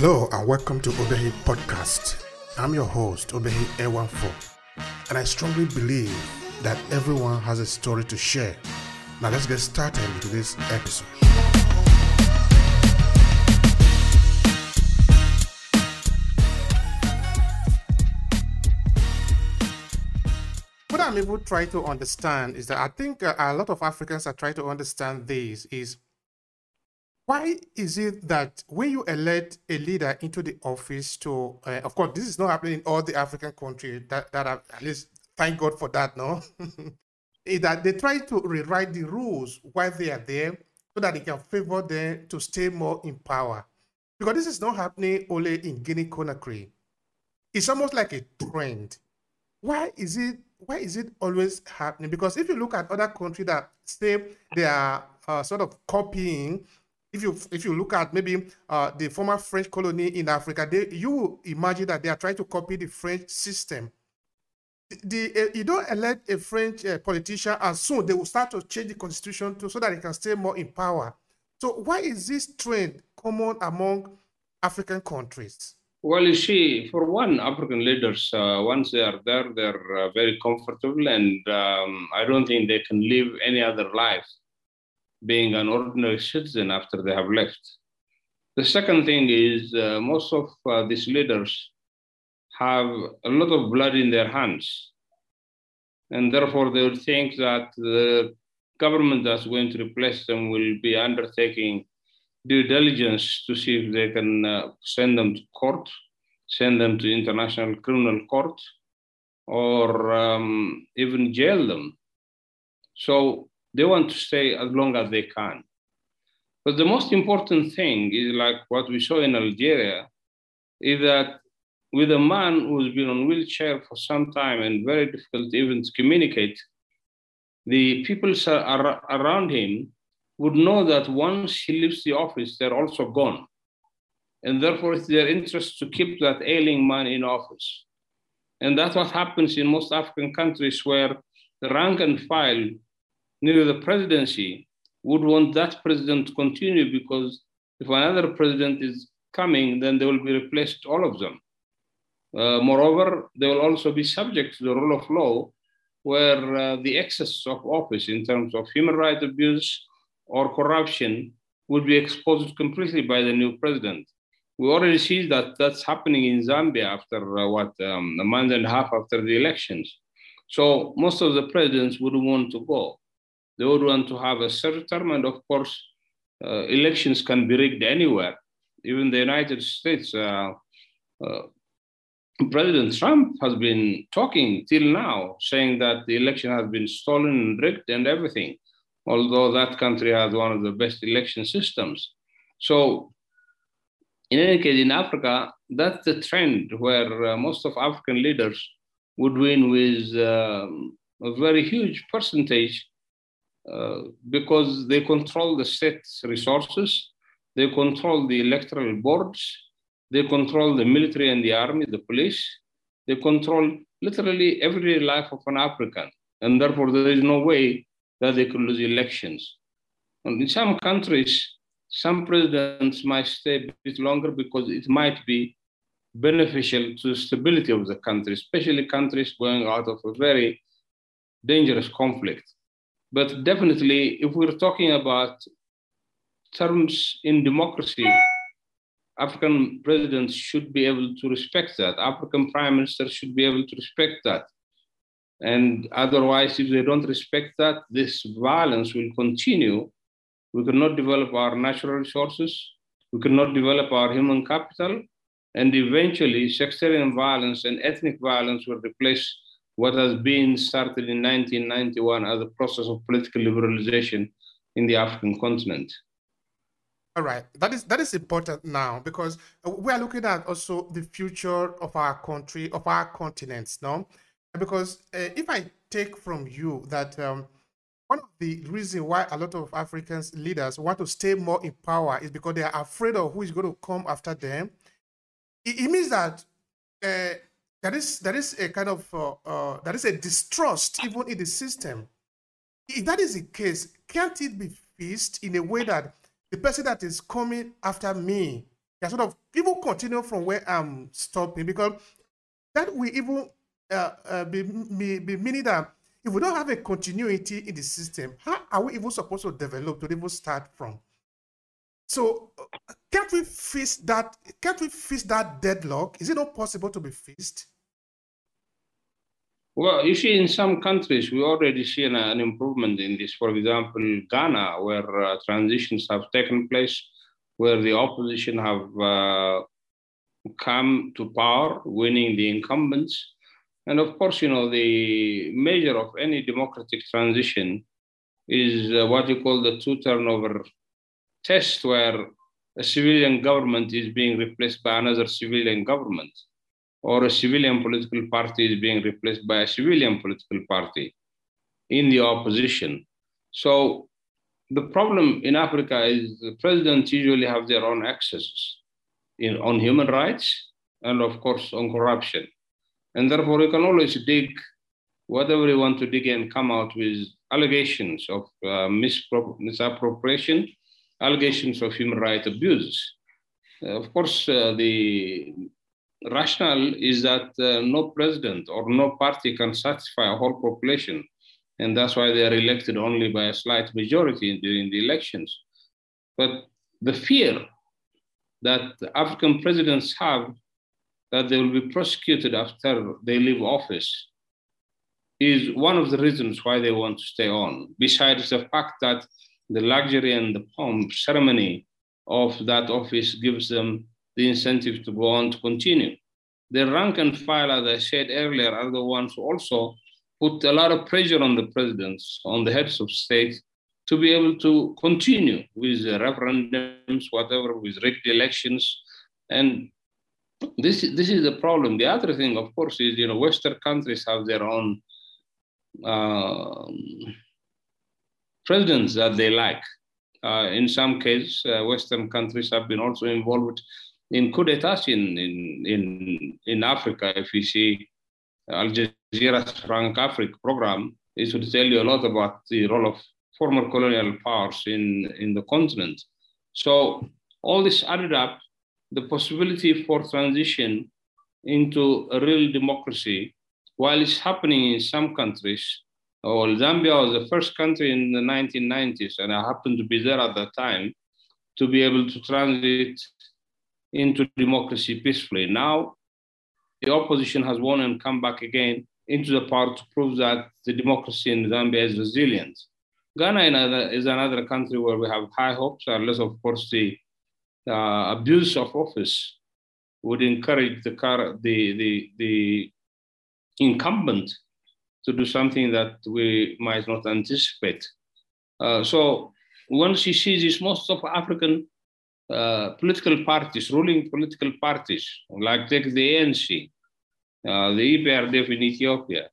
Hello and welcome to Obehi Podcast. I'm your host, Obehi A14, and I strongly believe that everyone has a story to share. Now let's get started into this episode. What I'm able to try to understand is that I think uh, a lot of Africans are trying to understand this is why is it that when you elect a leader into the office to, uh, of course, this is not happening in all the African countries that, that are, at least thank God for that, no? is that they try to rewrite the rules while they are there so that they can favor them to stay more in power. Because this is not happening only in Guinea Conakry. It's almost like a trend. Why is it why is it always happening? Because if you look at other countries that say they are uh, sort of copying if you if you look at maybe uh, the former French colony in Africa, they, you imagine that they are trying to copy the French system. The, uh, you don't elect a French uh, politician, and soon they will start to change the constitution to so that they can stay more in power. So why is this trend common among African countries? Well, you see, for one, African leaders, uh, once they are there, they're uh, very comfortable, and um, I don't think they can live any other life being an ordinary citizen after they have left. The second thing is uh, most of uh, these leaders have a lot of blood in their hands. And therefore, they would think that the government that's going to replace them will be undertaking due diligence to see if they can uh, send them to court, send them to international criminal court, or um, even jail them. So they want to stay as long as they can. But the most important thing is like what we saw in Algeria, is that with a man who's been on wheelchair for some time and very difficult even to communicate, the people around him would know that once he leaves the office, they're also gone. And therefore, it's their interest to keep that ailing man in office. And that's what happens in most African countries where the rank and file near the presidency would want that president to continue because if another president is coming, then they will be replaced, all of them. Uh, moreover, they will also be subject to the rule of law, where uh, the excess of office in terms of human rights abuse or corruption would be exposed completely by the new president. We already see that that's happening in Zambia after uh, what um, a month and a half after the elections. So most of the presidents would want to go. They would want to have a third term, and of course, uh, elections can be rigged anywhere. Even the United States, uh, uh, President Trump has been talking till now, saying that the election has been stolen and rigged and everything, although that country has one of the best election systems. So, in any case, in Africa, that's the trend where uh, most of African leaders would win with um, a very huge percentage Uh, because they control the state's resources, they control the electoral boards, they control the military and the army, the police, they control literally every life of an African. And therefore, there is no way that they could lose elections. And in some countries, some presidents might stay a bit longer because it might be beneficial to the stability of the country, especially countries going out of a very dangerous conflict. But definitely, if we're talking about terms in democracy, African presidents should be able to respect that. African prime ministers should be able to respect that. And otherwise, if they don't respect that, this violence will continue. We cannot develop our natural resources. We cannot develop our human capital. And eventually, sectarian violence and ethnic violence will replace what has been started in 1991 as a process of political liberalization in the African continent. All right, that is that is important now because we are looking at also the future of our country, of our continents, no? Because uh, if I take from you that um, one of the reasons why a lot of African leaders want to stay more in power is because they are afraid of who is going to come after them. It, it means that uh, there is there is a kind of uh, uh, there is a distrust even in the system. If that is the case, can't it be fixed in a way that the person that is coming after me can sort of even continue from where I'm stopping because that will even uh, uh, be, be, be meaning that if we don't have a continuity in the system, how are we even supposed to develop to even start from? So uh, can't we fix that? Can't we fix that deadlock? Is it not possible to be fixed? Well, you see, in some countries, we already see an, an improvement in this. For example, Ghana, where uh, transitions have taken place, where the opposition have uh, come to power, winning the incumbents. And of course, you know, the measure of any democratic transition is uh, what you call the two turnover test, where a civilian government is being replaced by another civilian government, or a civilian political party is being replaced by a civilian political party in the opposition. So the problem in Africa is the presidents usually have their own excesses in, on human rights and, of course, on corruption. And therefore, you can always dig whatever you want to dig and come out with allegations of uh, misappropriation, allegations of human rights abuses. Uh, of course, uh, the rationale is that uh, no president or no party can satisfy a whole population. And that's why they are elected only by a slight majority during the elections. But the fear that African presidents have that they will be prosecuted after they leave office is one of the reasons why they want to stay on, besides the fact that the luxury and the pomp ceremony of that office gives them the incentive to go on to continue. The rank and file, as I said earlier, are the ones who also put a lot of pressure on the presidents, on the heads of state, to be able to continue with referendums, whatever, with rigged elections. And this, this is the problem. The other thing, of course, is, you know, Western countries have their own uh, presidents that they like. Uh, in some cases, uh, Western countries have been also involved in coup d'etats in, in, in, in Africa. If you see Al Jazeera's Frank Africa program, it would tell you a lot about the role of former colonial powers in, in the continent. So all this added up, the possibility for transition into a real democracy, while it's happening in some countries, well, Zambia was the first country in the 1990s, and I happened to be there at that time, to be able to transit into democracy peacefully. Now, the opposition has won and come back again into the power to prove that the democracy in Zambia is resilient. Ghana is another country where we have high hopes, unless, of course, the uh, abuse of office would encourage the, car, the, the, the incumbent to do something that we might not anticipate. Uh, so once you see this, most of African uh, political parties, ruling political parties, like take the ANC, uh, the EPRDF in Ethiopia,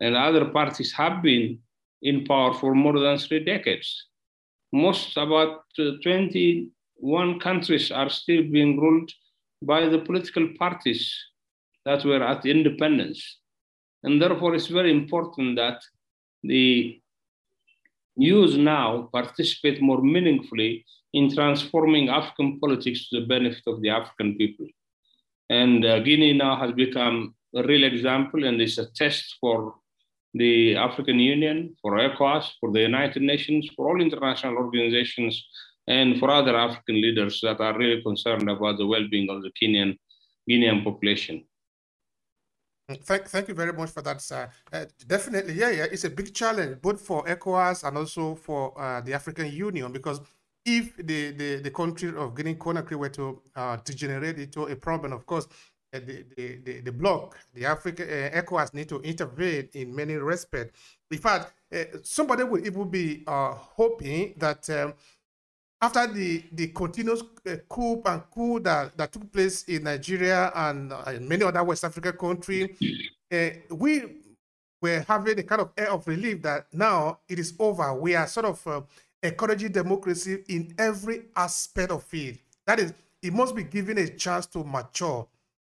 and other parties have been in power for more than three decades. Most, about uh, 21 countries are still being ruled by the political parties that were at independence. And therefore, it's very important that the youth now participate more meaningfully in transforming African politics to the benefit of the African people. And uh, Guinea now has become a real example, and it's a test for the African Union, for ECOWAS, for the United Nations, for all international organizations, and for other African leaders that are really concerned about the well-being of the Kenyan Guinean population. Thank, thank you very much for that, sir. Uh, definitely, yeah, yeah, it's a big challenge both for ECOWAS and also for uh, the African Union because if the, the, the country of Guinea Conakry were to uh, degenerate into a problem, of course, uh, the, the, the, the bloc, the Africa uh, ECOWAS need to intervene in many respects. In fact, uh, somebody would even be uh, hoping that um, after the, the continuous uh, coup and coup that, that took place in Nigeria and uh, many other West African countries, uh, we were having a kind of air of relief that now it is over. We are sort of uh, encouraging democracy in every aspect of it. That is, it must be given a chance to mature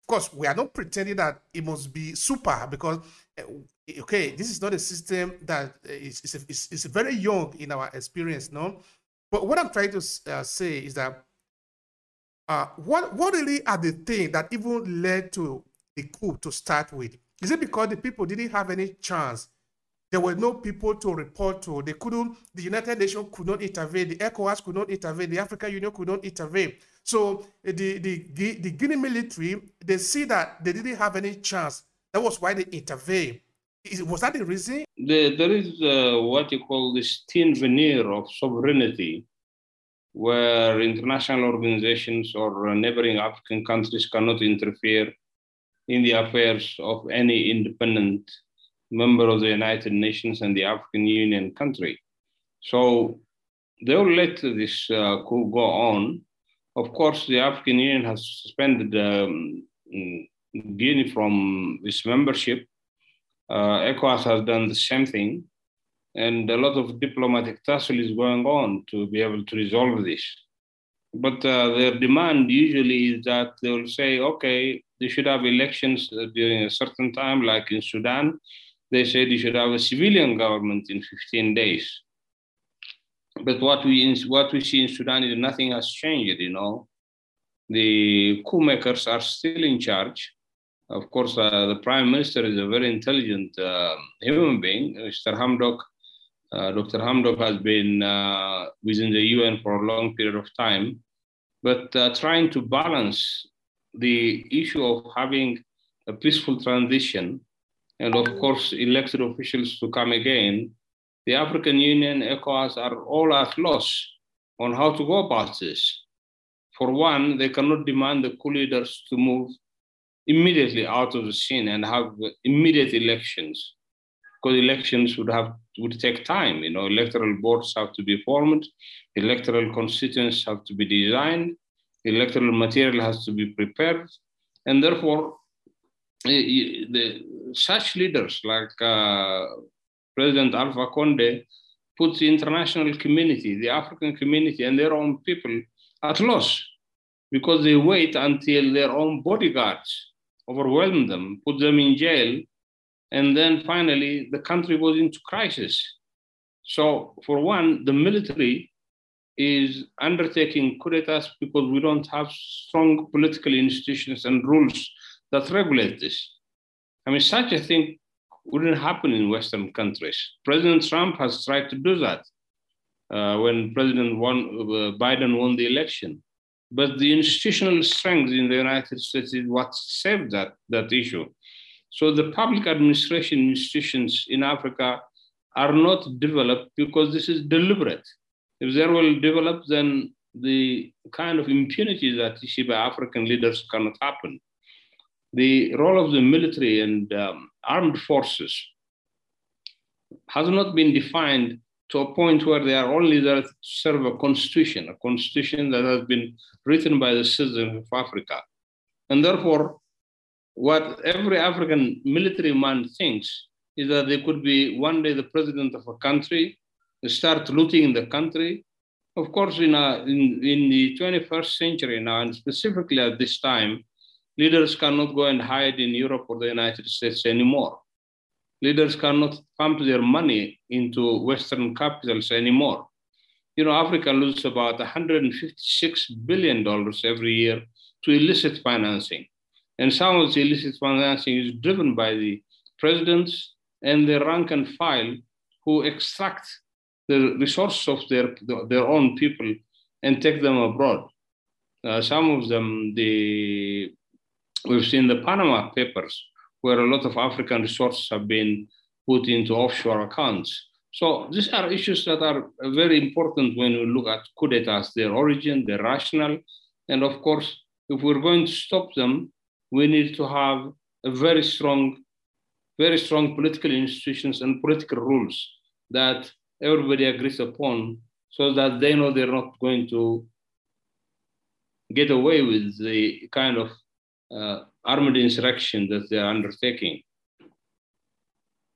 Of course, we are not pretending that it must be super because, eh, okay, this is not a system that is, is, is, is very young in our experience, no? But what I'm trying to uh, say is that uh, what what really are the things that even led to the coup to start with? Is it because the people didn't have any chance? There were no people to report to. They couldn't. The United Nations could not intervene. The ECOWAS could not intervene. The African Union could not intervene. So the the the Guinea military they see that they didn't have any chance. That was why they intervened. Is, was that the reason? The, there is uh, what you call this thin veneer of sovereignty where international organizations or neighboring African countries cannot interfere in the affairs of any independent member of the United Nations and the African Union country. So they will let this uh, coup go on. Of course, the African Union has suspended um, Guinea from its membership. Uh, ECOWAS has done the same thing and a lot of diplomatic tussle is going on to be able to resolve this. But uh, their demand usually is that they will say, okay, they should have elections uh, during a certain time, like in Sudan. They say they should have a civilian government in 15 days. But what we what we see in Sudan is nothing has changed. You know, the coup makers are still in charge. Of course, uh, the prime minister is a very intelligent uh, human being. Mr. Hamdok uh, Dr. Hamdok has been uh, within the UN for a long period of time, but uh, trying to balance the issue of having a peaceful transition and, of course, elected officials to come again, the African Union, ECOWAS are all at loss on how to go about this. For one, they cannot demand the coup leaders to move immediately out of the scene and have immediate elections because elections would have would take time. You know, electoral boards have to be formed, electoral constituents have to be designed, electoral material has to be prepared, and therefore, eh, the, such leaders like uh, President Alpha Conde put the international community, the African community, and their own people at loss because they wait until their own bodyguards overwhelm them, put them in jail, and then finally, the country was into crisis. So, for one, the military is undertaking coup d'etats because we don't have strong political institutions and rules that regulate this. I mean, such a thing wouldn't happen in Western countries. President Trump has tried to do that uh, when President won, uh, Biden won the election. But the institutional strength in the United States is what saved that, that issue. So the public administration institutions in Africa are not developed because this is deliberate. If they will develop, then the kind of impunity that you see by African leaders cannot happen. The role of the military and um, armed forces has not been defined to a point where they are only there to serve a constitution, a constitution that has been written by the citizens of Africa. And therefore, what every African military man thinks is that they could be one day the president of a country, start looting the country. Of course, in, a, in, in the 21st century now, and specifically at this time, leaders cannot go and hide in Europe or the United States anymore. Leaders cannot pump their money into Western capitals anymore. You know, Africa loses about $156 billion every year to illicit financing. And some of the illicit financing is driven by the presidents and the rank and file who extract the resources of their, their own people and take them abroad. Uh, some of them, the, we've seen the Panama Papers, where a lot of African resources have been put into offshore accounts. So these are issues that are very important when we look at coup d'etats, their origin, their rationale. And of course, if we're going to stop them, we need to have a very strong, very strong political institutions and political rules that everybody agrees upon so that they know they're not going to get away with the kind of uh, armed insurrection that they're undertaking.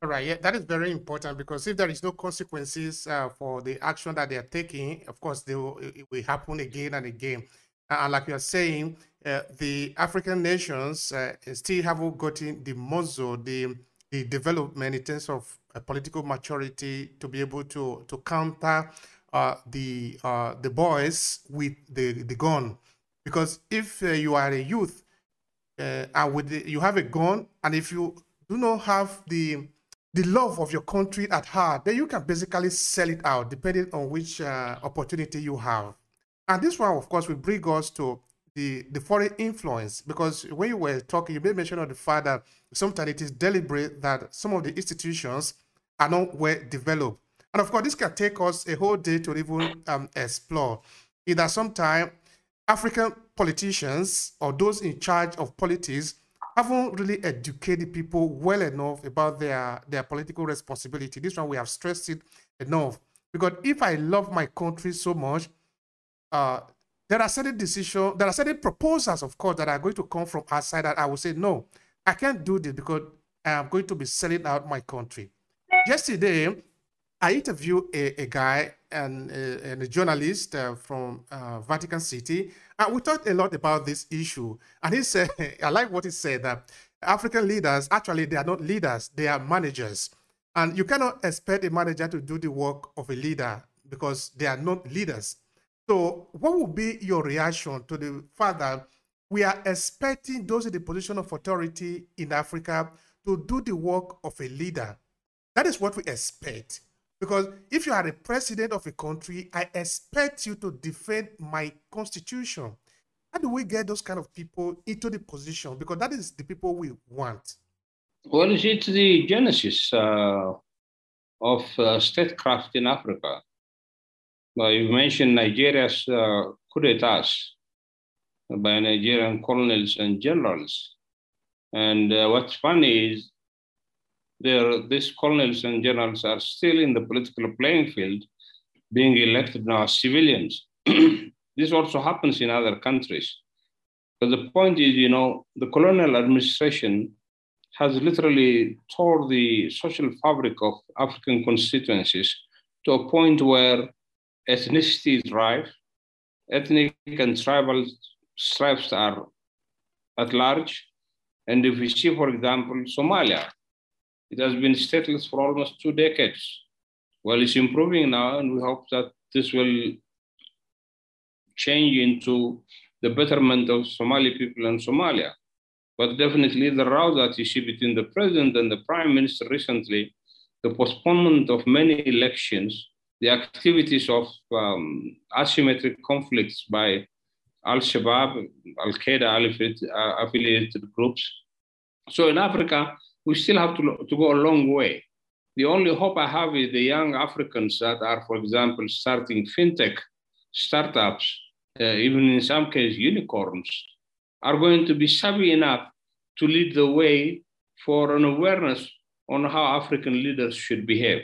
All right, yeah, that is very important because if there is no consequences uh, for the action that they are taking, of course, they will, it will happen again and again. And like you are saying, uh, the African nations uh, still haven't gotten the muscle, the, the development in terms of uh, political maturity to be able to, to counter uh, the, the boys with the, the gun. Because if you are a youth uh, and with the, you have a gun, and if you do not have the the love of your country at heart, then you can basically sell it out depending on which uh, opportunity you have. And this one, of course, will bring us to the, the foreign influence because when you were talking, you made mention of the fact that sometimes it is deliberate that some of the institutions are not well developed. And of course, this can take us a whole day to even um, explore. Either sometimes African politicians or those in charge of politics haven't really educated people well enough about their, their political responsibility. This one we have stressed it enough. Because if I love my country so much, uh, there are certain decisions, there are certain proposals, of course, that are going to come from outside that I will say, no, I can't do this because I am going to be selling out my country. Yesterday, I interviewed a, a guy and a, and a journalist uh, from uh, Vatican City, and we talked a lot about this issue. And he said, I like what he said that African leaders actually they are not leaders; they are managers, and you cannot expect a manager to do the work of a leader because they are not leaders. So, what would be your reaction to the fact that we are expecting those in the position of authority in Africa to do the work of a leader? That is what we expect. Because if you are the president of a country, I expect you to defend my constitution. How do we get those kind of people into the position? Because that is the people we want. Well, it's the genesis uh, of uh, statecraft in Africa. You mentioned Nigeria's uh, coup d'etats by Nigerian colonels and generals. And uh, what's funny is there, these colonels and generals are still in the political playing field, being elected now as civilians. this also happens in other countries. But the point is, you know, the colonial administration has literally tore the social fabric of African constituencies to a point where ethnicity is rife, ethnic and tribal stripes are at large. And if we see, for example, Somalia, it has been stateless for almost two decades. Well, it's improving now, and we hope that this will change into the betterment of Somali people and Somalia. But definitely the row that you see between the president and the prime minister recently, the postponement of many elections, the activities of um, asymmetric conflicts by Al Shabaab, Al Qaeda uh, affiliated groups. So in Africa, we still have to, to go a long way. The only hope I have is the young Africans that are, for example, starting fintech startups, uh, even in some cases unicorns, are going to be savvy enough to lead the way for an awareness on how African leaders should behave.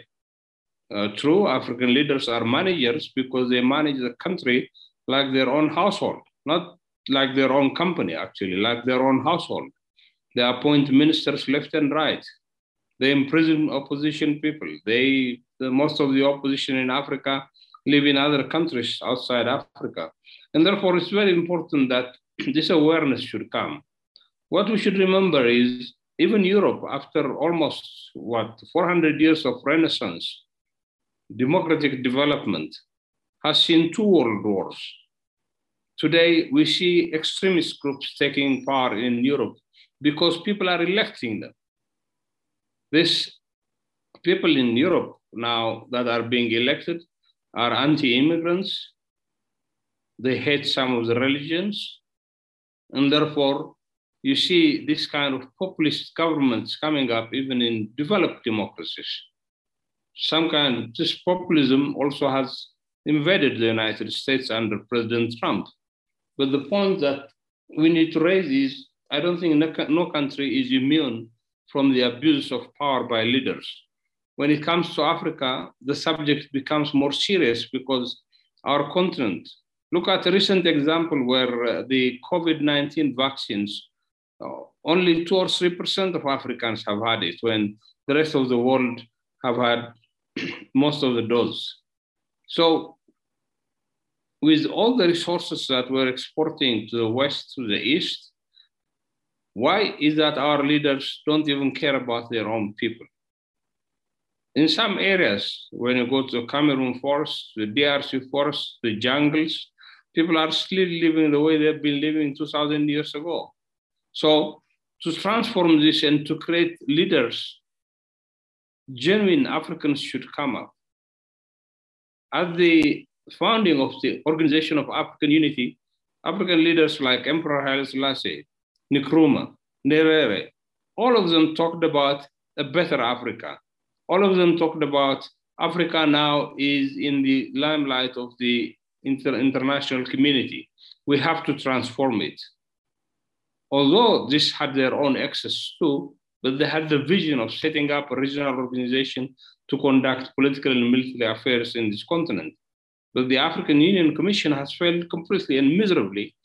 Uh, true, African leaders are managers because they manage the country like their own household, not like their own company, actually, like their own household. They appoint ministers left and right. They imprison opposition people. They, the, most of the opposition in Africa live in other countries outside Africa. And therefore, it's very important that this awareness should come. What we should remember is even Europe, after almost what 400 years of Renaissance, democratic development has seen two world wars. Today, we see extremist groups taking part in Europe because people are electing them. These people in Europe now that are being elected are anti immigrants. They hate some of the religions. And therefore, you see this kind of populist governments coming up even in developed democracies some kind of this populism also has invaded the United States under President Trump. But the point that we need to raise is I don't think no, country is immune from the abuse of power by leaders. When it comes to Africa, the subject becomes more serious because our continent, look at a recent example where uh, the COVID 19 vaccines, uh, only 2 or 3% of Africans have had it, when the rest of the world have had most of the dose. So with all the resources that we're exporting to the west, to the east, why is that our leaders don't even care about their own people? In some areas, when you go to the Cameroon forest, the DRC forest, the jungles, People are still living the way they've been living 2,000 years ago. So to transform this and to create leaders, genuine Africans should come up. At the founding of the Organization of African Unity, African leaders like Emperor Haile Selassie, Nkrumah, Nyerere, all of them talked about a better Africa. All of them talked about Africa now is in the limelight of the inter international community. We have to transform it. Although this had their own access too, but they had the vision of setting up a regional organization to conduct political and military affairs in this continent. But the African Union Commission has failed completely and miserably,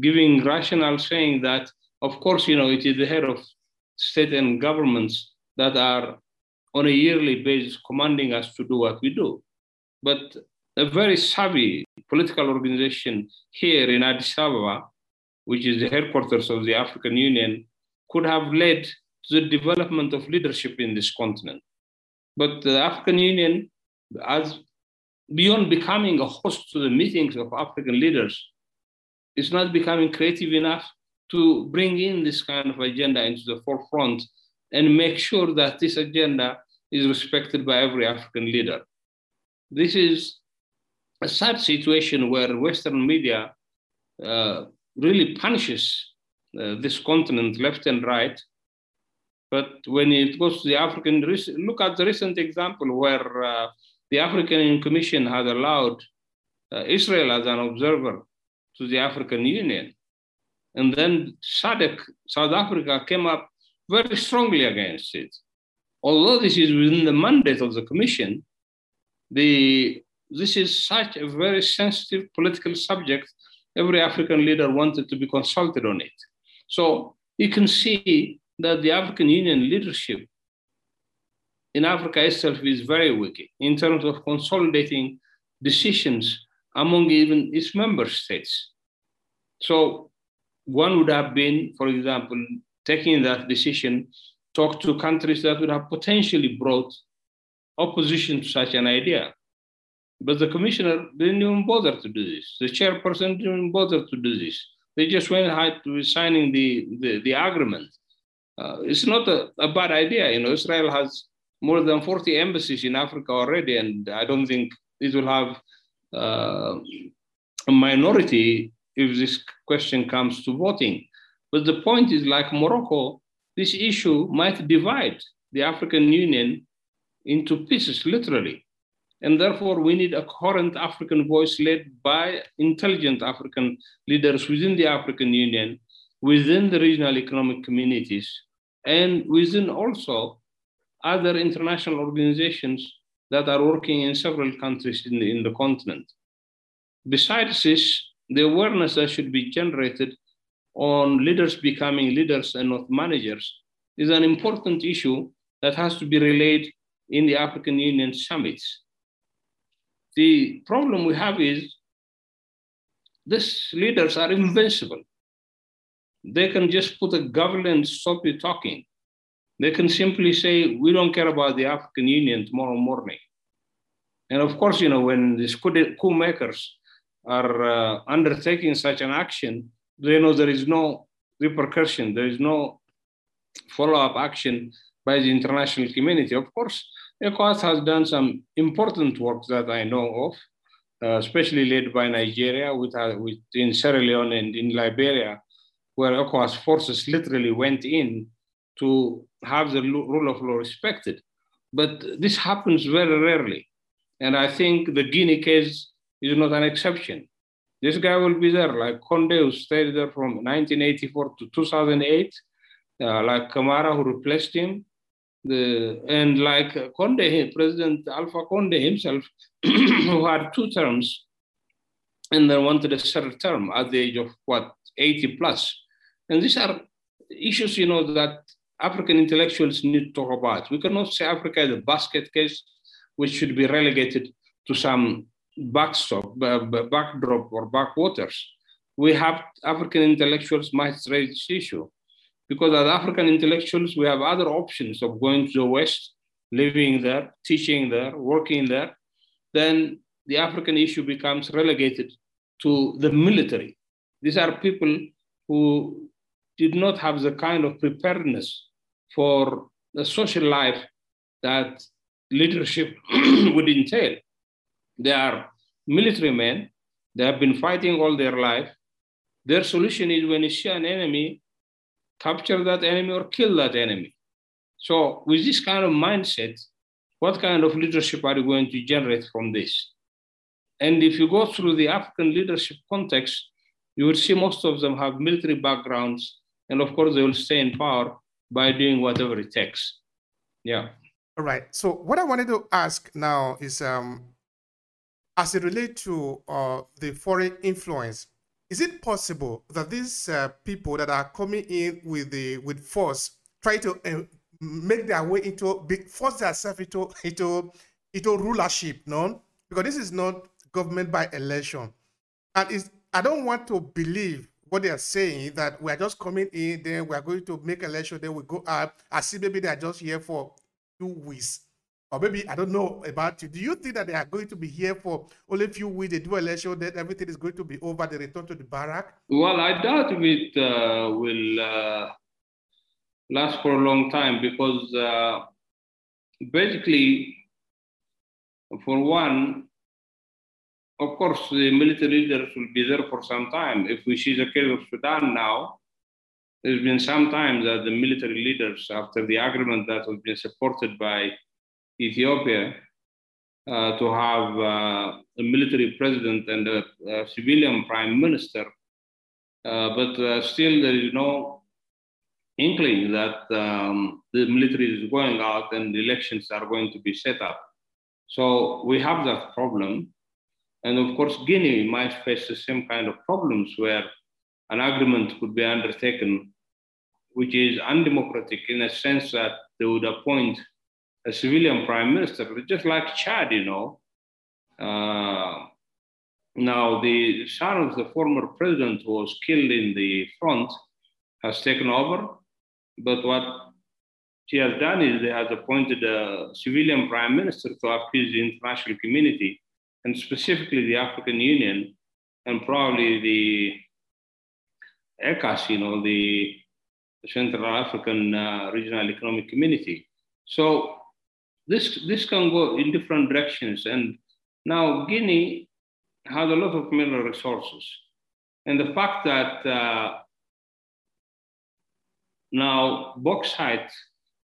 giving rationale saying that, of course, you know, it is the head of state and governments that are on a yearly basis commanding us to do what we do. But a very savvy political organization here in Addis Ababa, which is the headquarters of the African Union, could have led to the development of leadership in this continent. But the African Union, as beyond becoming a host to the meetings of African leaders, is not becoming creative enough to bring in this kind of agenda into the forefront and make sure that this agenda is respected by every African leader. This is a sad situation where Western media uh, really punishes uh, this continent left and right. But when it goes to the African, look at the recent example where uh, the African Commission had allowed uh, Israel as an observer to the African Union. And then SADC, South Africa, came up very strongly against it. Although this is within the mandate of the Commission, the, this is such a very sensitive political subject. Every African leader wanted to be consulted on it. So you can see that the African Union leadership in Africa itself is very weak in terms of consolidating decisions among even its member states. So one would have been, for example, taking that decision, talk to countries that would have potentially brought opposition to such an idea. But the commissioner didn't even bother to do this. The chairperson didn't even bother to do this. They just went ahead to signing the, the, the agreement. Uh, it's not a, a bad idea. You know, Israel has more than 40 embassies in Africa already, and I don't think it will have uh, a minority if this question comes to voting. But the point is, like Morocco, this issue might divide the African Union into pieces, literally. And therefore, we need a coherent African voice led by intelligent African leaders within the African Union, within the regional economic communities, and within also other international organizations that are working in several countries in the, in the continent. Besides this, the awareness that should be generated on leaders becoming leaders and not managers is an important issue that has to be relayed in the African Union summits. The problem we have is these leaders are invincible. They can just put a government stop you talking. They can simply say, we don't care about the African Union tomorrow morning. And of course, you know, when these coup makers are uh, undertaking such an action, they know there is no repercussion, there is no follow-up action by the international community. Of course, ECOWAS has done some important work that I know of, uh, especially led by Nigeria with, uh, with, in Sierra Leone and in Liberia, where ECOWAS forces literally went in to have the rule of law respected. But this happens very rarely. And I think the Guinea case is not an exception. This guy will be there, like Conté, who stayed there from 1984 to 2008, uh, like Camara, who replaced him, the, and like Conde, President Alpha Conde himself, who had two terms and then wanted a third term at the age of what, 80 plus. And these are issues, you know, that African intellectuals need to talk about. We cannot say Africa is a basket case which should be relegated to some backstop, uh, backdrop, or backwaters. We have African intellectuals might raise this issue because as African intellectuals, we have other options of going to the West, living there, teaching there, working there. Then the African issue becomes relegated to the military. These are people who did not have the kind of preparedness for the social life that leadership would entail. They are military men. They have been fighting all their life. Their solution is when you see an enemy, capture that enemy or kill that enemy. So, with this kind of mindset, what kind of leadership are you going to generate from this? And if you go through the African leadership context, you will see most of them have military backgrounds. And of course, they will stay in power by doing whatever it takes. Yeah. All right. So, what I wanted to ask now is um, as it relates to uh, the foreign influence, is it possible that these uh, people that are coming in with the with force try to uh, make their way into force themselves into into into rulership, no? Because this is not government by election, and is I don't want to believe what they are saying that we are just coming in, then we are going to make election, then we go out. I see maybe they are just here for two weeks. Or maybe I don't know about you. Do you think that they are going to be here for only a few weeks? They do election, then everything is going to be over. They return to the barrack. Well, I doubt it uh, will uh, last for a long time because uh, basically, for one, of course, the military leaders will be there for some time. If we see the case of Sudan now, there's been some time that the military leaders, after the agreement that has been supported by Ethiopia uh, to have uh, a military president and a, a civilian prime minister. Uh, but uh, still, there is no inkling that um, the military is going out and elections are going to be set up. So we have that problem. And of course, Guinea might face the same kind of problems where an agreement could be undertaken, which is undemocratic in a sense that they would appoint a civilian prime minister, just like Chad, you know. Uh, now, the son of the former president who was killed in the front has taken over, but what she has done is they has appointed a civilian prime minister to appease the international community, and specifically the African Union, and probably the ECCAS, you know, the Central African uh, Regional Economic Community. So this, this can go in different directions. And now Guinea has a lot of mineral resources. And the fact that uh, now bauxite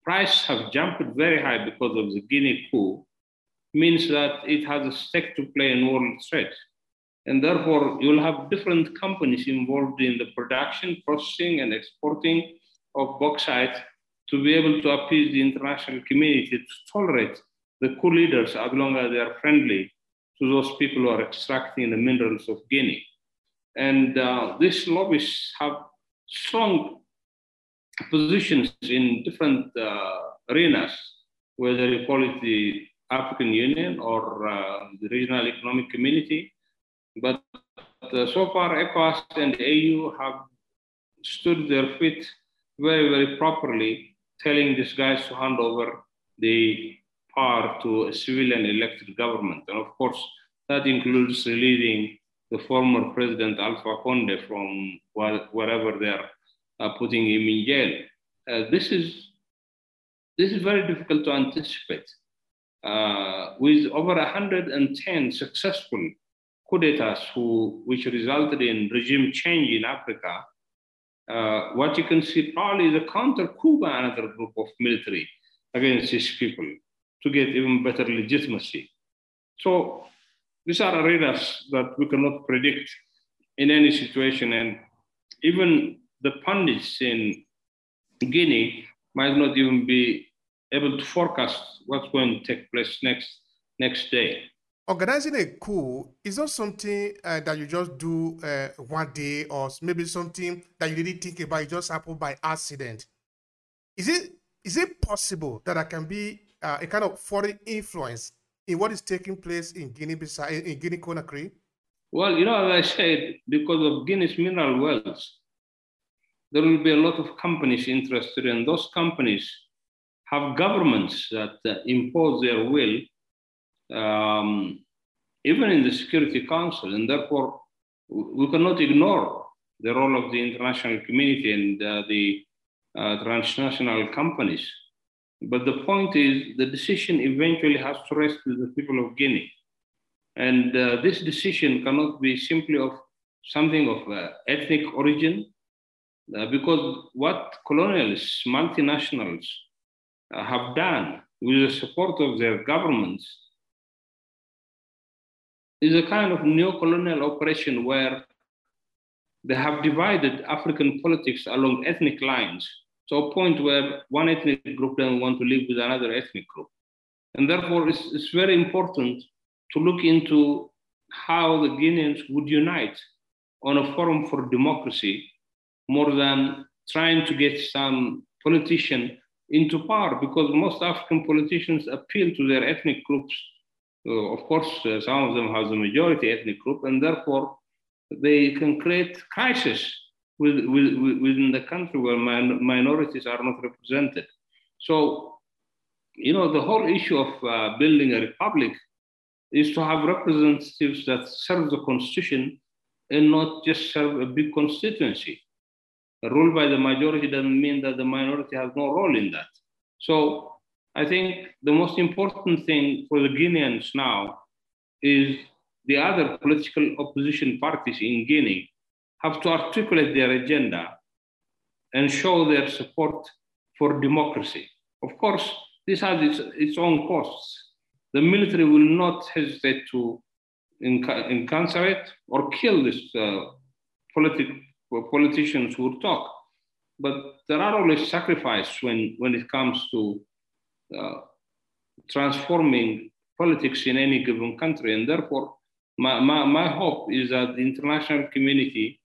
prices have jumped very high because of the Guinea coup means that it has a stake to play in world trade. And therefore, you'll have different companies involved in the production, processing, and exporting of bauxite to be able to appease the international community to tolerate the coup leaders as long as they are friendly to those people who are extracting the minerals of Guinea. And uh, these lobbyists have strong positions in different uh, arenas, whether you call it the African Union or uh, the regional economic community. But uh, so far, ECOWAS and AU have stood their feet very, very properly telling these guys to hand over the power to a civilian elected government. And of course, that includes releasing the former president Alpha Conde from wherever they're uh, putting him in jail. Uh, this is this is very difficult to anticipate. Uh, with over 110 successful coup d'etats who, which resulted in regime change in Africa, uh, what you can see probably is a counter coup by another group of military against these people to get even better legitimacy. So these are arenas that we cannot predict in any situation. And even the pundits in Guinea might not even be able to forecast what's going to take place next next day organizing a coup is not something uh, that you just do uh, one day or maybe something that you didn't think about it just happened by accident. Is it is it possible that there can be uh, a kind of foreign influence in what is taking place in guinea-bissau in guinea-conakry well you know as i said because of guinea's mineral wealth there will be a lot of companies interested and those companies have governments that uh, impose their will um, even in the Security Council, and therefore we cannot ignore the role of the international community and uh, the uh, transnational companies. But the point is, the decision eventually has to rest with the people of Guinea. And uh, this decision cannot be simply of something of uh, ethnic origin, uh, because what colonialists, multinationals uh, have done with the support of their governments is a kind of neo-colonial operation where they have divided African politics along ethnic lines to a point where one ethnic group doesn't want to live with another ethnic group. And therefore, it's, it's very important to look into how the Guineans would unite on a forum for democracy more than trying to get some politician into power because most African politicians appeal to their ethnic groups. Uh, of course, uh, some of them have the majority ethnic group, and therefore they can create crisis with, with, within the country where min minorities are not represented. So, you know, the whole issue of uh, building a republic is to have representatives that serve the constitution and not just serve a big constituency. A rule by the majority doesn't mean that the minority has no role in that. So I think the most important thing for the Guineans now is the other political opposition parties in Guinea have to articulate their agenda and show their support for democracy. Of course, this has its, its own costs. The military will not hesitate to incarcerate or kill these uh, politi- politicians who talk. But there are always sacrifices when, when it comes to transforming politics in any given country. And therefore, my, my, my hope is that the international community,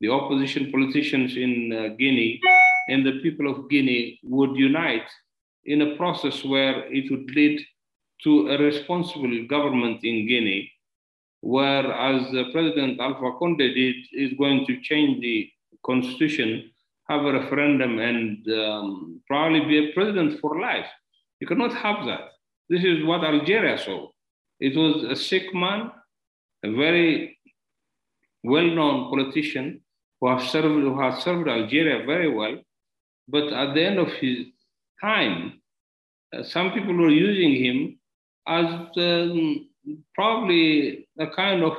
the opposition politicians in uh, Guinea, and the people of Guinea would unite in a process where it would lead to a responsible government in Guinea, where, as President Alpha Conde did, is going to change the constitution, have a referendum, and um, probably be a president for life. You cannot have that. This is what Algeria saw. It was a sick man a very well-known politician who has served who has served Algeria very well, but at the end of his time, uh, some people were using him as um, probably a kind of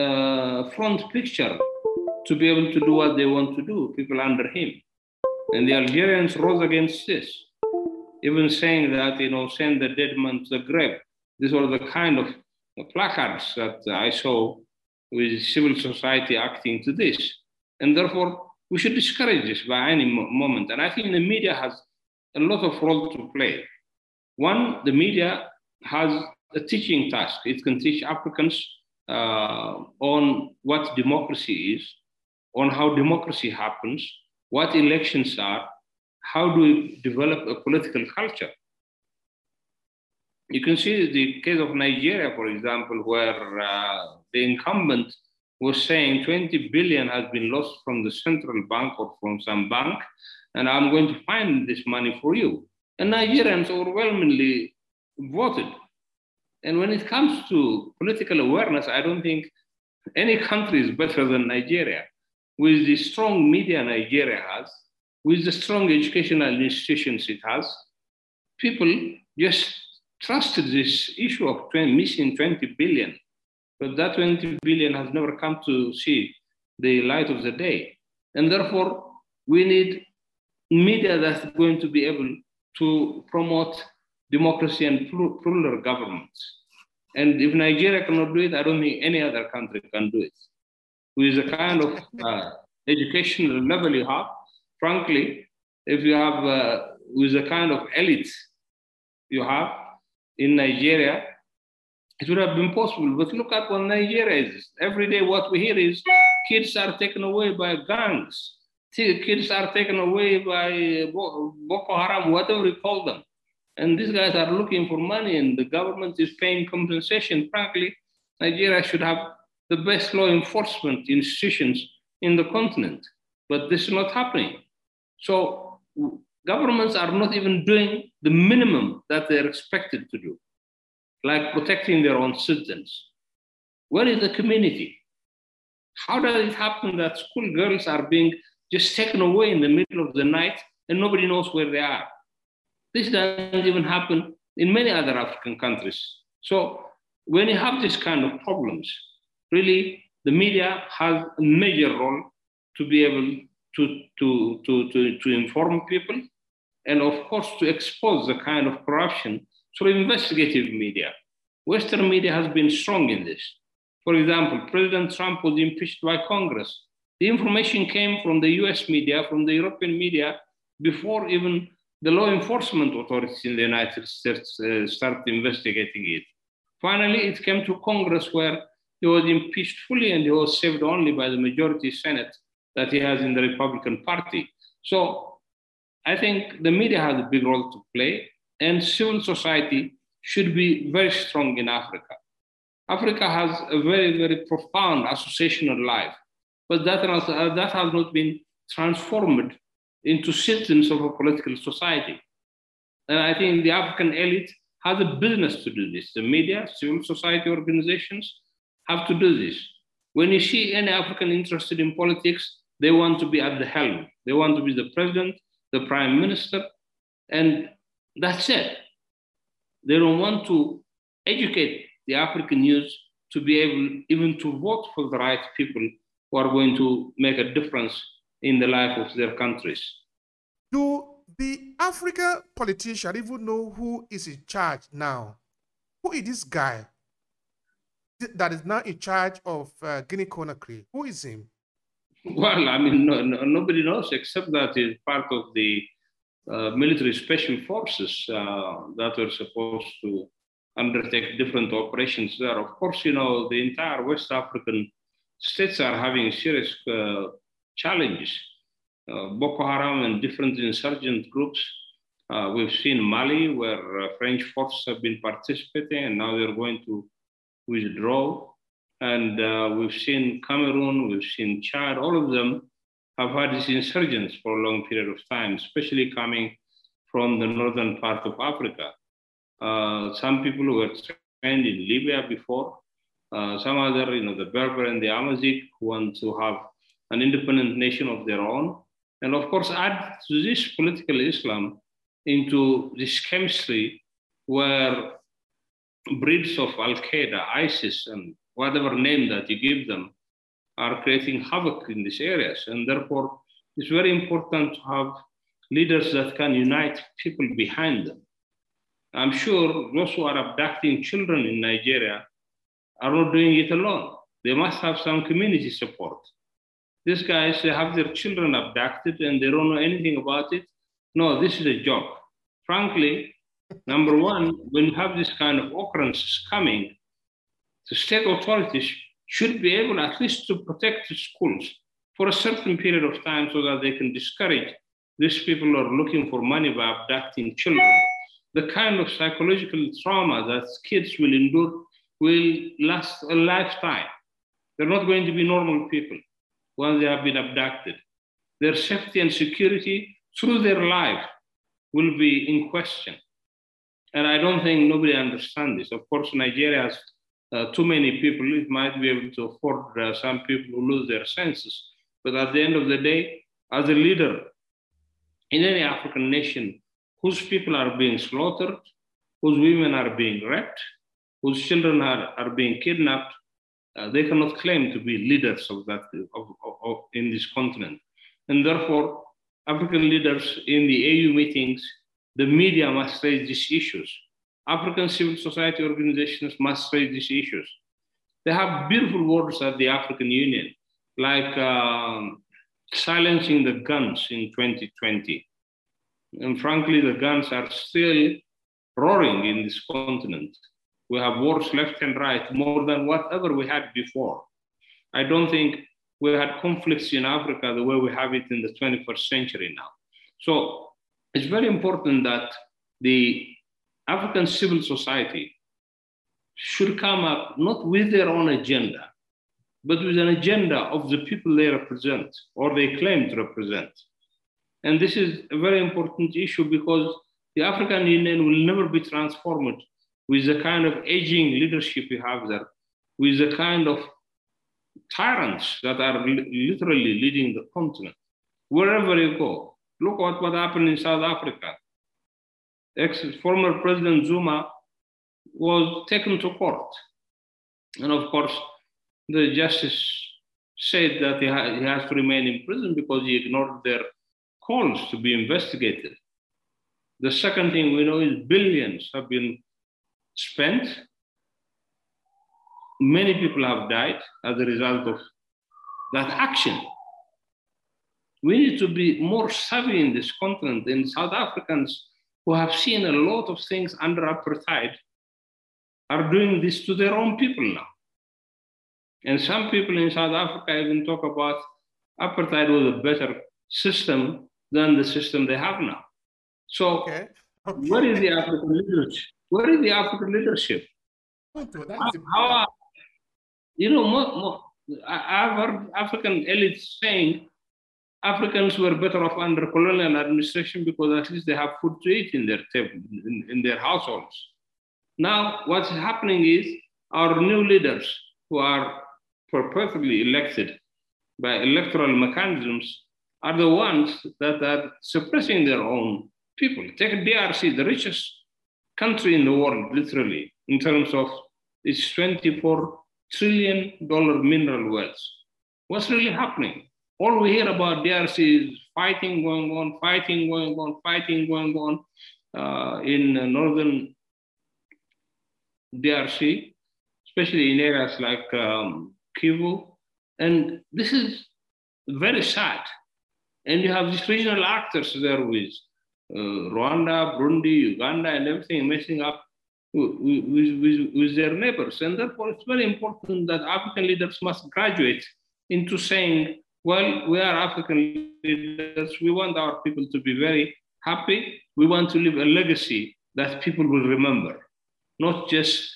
uh, front picture to be able to do what they want to do, people under him. And the Algerians rose against this, even saying that, you know, send the dead man to the grave. These were the kind of placards that I saw with civil society acting to this. And therefore, we should discourage this by any moment. And I think the media has a lot of role to play. One, the media has a teaching task. It can teach Africans uh, on what democracy is, on how democracy happens, what elections are, how do we develop a political culture. You can see the case of Nigeria, for example, where uh, the incumbent was saying 20 billion has been lost from the central bank or from some bank, and I'm going to find this money for you. And Nigerians overwhelmingly voted. And when it comes to political awareness, I don't think any country is better than Nigeria. With the strong media Nigeria has, with the strong educational institutions it has, people just trusted this issue of 20, missing 20 billion, but that 20 billion has never come to see the light of the day. And therefore, we need media that's going to be able to promote democracy and plural governments. And if Nigeria cannot do it, I don't think any other country can do it. With the kind of uh, educational level you have, frankly, if you have, uh, with the kind of elite you have, in Nigeria, it would have been possible. But look at what Nigeria is. Every day, what we hear is kids are taken away by gangs. Kids are taken away by Boko Haram, whatever you call them. And these guys are looking for money, and the government is paying compensation. Frankly, Nigeria should have the best law enforcement institutions in the continent. But this is not happening. So governments are not even doing the minimum that they're expected to do, like protecting their own citizens. Where is the community? How does it happen that schoolgirls are being just taken away in the middle of the night and nobody knows where they are? This doesn't even happen in many other African countries. So when you have this kind of problems, really the media has a major role to be able to, to, to, to, to inform people and of course to expose the kind of corruption through investigative media. Western media has been strong in this. For example, President Trump was impeached by Congress. The information came from the US media, from the European media, before even the law enforcement authorities in the United States uh, started investigating it. Finally, it came to Congress where he was impeached fully and he was saved only by the majority Senate that he has in the Republican Party. So I think the media has a big role to play, and civil society should be very strong in Africa. Africa has a very, very profound associational life, but that has, uh, that has not been transformed into citizens of a political society. And I think the African elite has a business to do this. The media, civil society organizations have to do this. When you see any African interested in politics, they want to be at the helm. They want to be the president, the prime minister, and that's it. They don't want to educate the African youth to be able even to vote for the right people who are going to make a difference in the life of their countries. Do the African politician even know who is in charge now? Who is this guy that is now in charge of uh, Guinea Conakry? Who is him? Well, I mean, no, no, nobody knows except that it's part of the uh, military special forces uh, that were supposed to undertake different operations there. Of course, you know, the entire West African states are having serious uh, challenges. Uh, Boko Haram and different insurgent groups. Uh, we've seen Mali, where uh, French forces have been participating, and now they're going to withdraw. And uh, we've seen Cameroon, we've seen Chad, all of them have had these insurgents for a long period of time, especially coming from the northern part of Africa. Uh, some people were trained in Libya before, uh, some other, you know, the Berber and the Amazigh want to have an independent nation of their own. And of course, add to this political Islam into this chemistry where breeds of Al Qaeda, ISIS, and whatever name that you give them, are creating havoc in these areas. And therefore, it's very important to have leaders that can unite people behind them. I'm sure those who are abducting children in Nigeria are not doing it alone. They must have some community support. These guys they have their children abducted and they don't know anything about it. No, this is a joke. Frankly, number one, when you have this kind of occurrences coming, the state authorities should be able at least to protect the schools for a certain period of time so that they can discourage these people who are looking for money by abducting children. The kind of psychological trauma that kids will endure will last a lifetime. They're not going to be normal people once they have been abducted. Their safety and security through their life will be in question. And I don't think nobody understands this. Of course, Nigeria has uh, too many people, it might be able to afford uh, some people who lose their senses. But at the end of the day, as a leader in any African nation whose people are being slaughtered, whose women are being raped, whose children are, are being kidnapped, uh, they cannot claim to be leaders of that of, of, of, in this continent. And therefore, African leaders in the AU meetings, the media must raise these issues. African civil society organizations must raise these issues. They have beautiful words at the African Union, like um, silencing the guns in 2020. And frankly, the guns are still roaring in this continent. We have wars left and right more than whatever we had before. I don't think we had conflicts in Africa the way we have it in the 21st century now. So it's very important that the African civil society should come up not with their own agenda, but with an agenda of the people they represent or they claim to represent. And this is a very important issue because the African Union will never be transformed with the kind of aging leadership you have there with the kind of tyrants that are literally leading the continent. Wherever you go, look at what happened in South Africa. Ex former President Zuma was taken to court. And of course, the justice said that he, ha he has to remain in prison because he ignored their calls to be investigated. The second thing we know is billions have been spent. Many people have died as a result of that action. We need to be more savvy in this continent. And South Africans who have seen a lot of things under apartheid are doing this to their own people now. And some people in South Africa even talk about apartheid was a better system than the system they have now. So, okay. Okay. where is the African leadership? Where is the African leadership? How, how you know, more, more, I've heard African elites saying Africans were better off under colonial administration because at least they have food to eat in their table, in, in their households. Now, what's happening is our new leaders who are purportedly elected by electoral mechanisms are the ones that are suppressing their own people. Take DRC, the richest country in the world, literally, in terms of its $24 trillion mineral wealth. What's really happening? All we hear about DRC is fighting going on, fighting going on, fighting going on uh, in northern DRC, especially in areas like um, Kivu. And this is very sad. And you have these regional actors there with uh, Rwanda, Burundi, Uganda, and everything messing up with, with, with, their neighbors. And therefore, it's very important that African leaders must graduate into saying, well, we are African leaders. We want our people to be very happy. We want to leave a legacy that people will remember, not just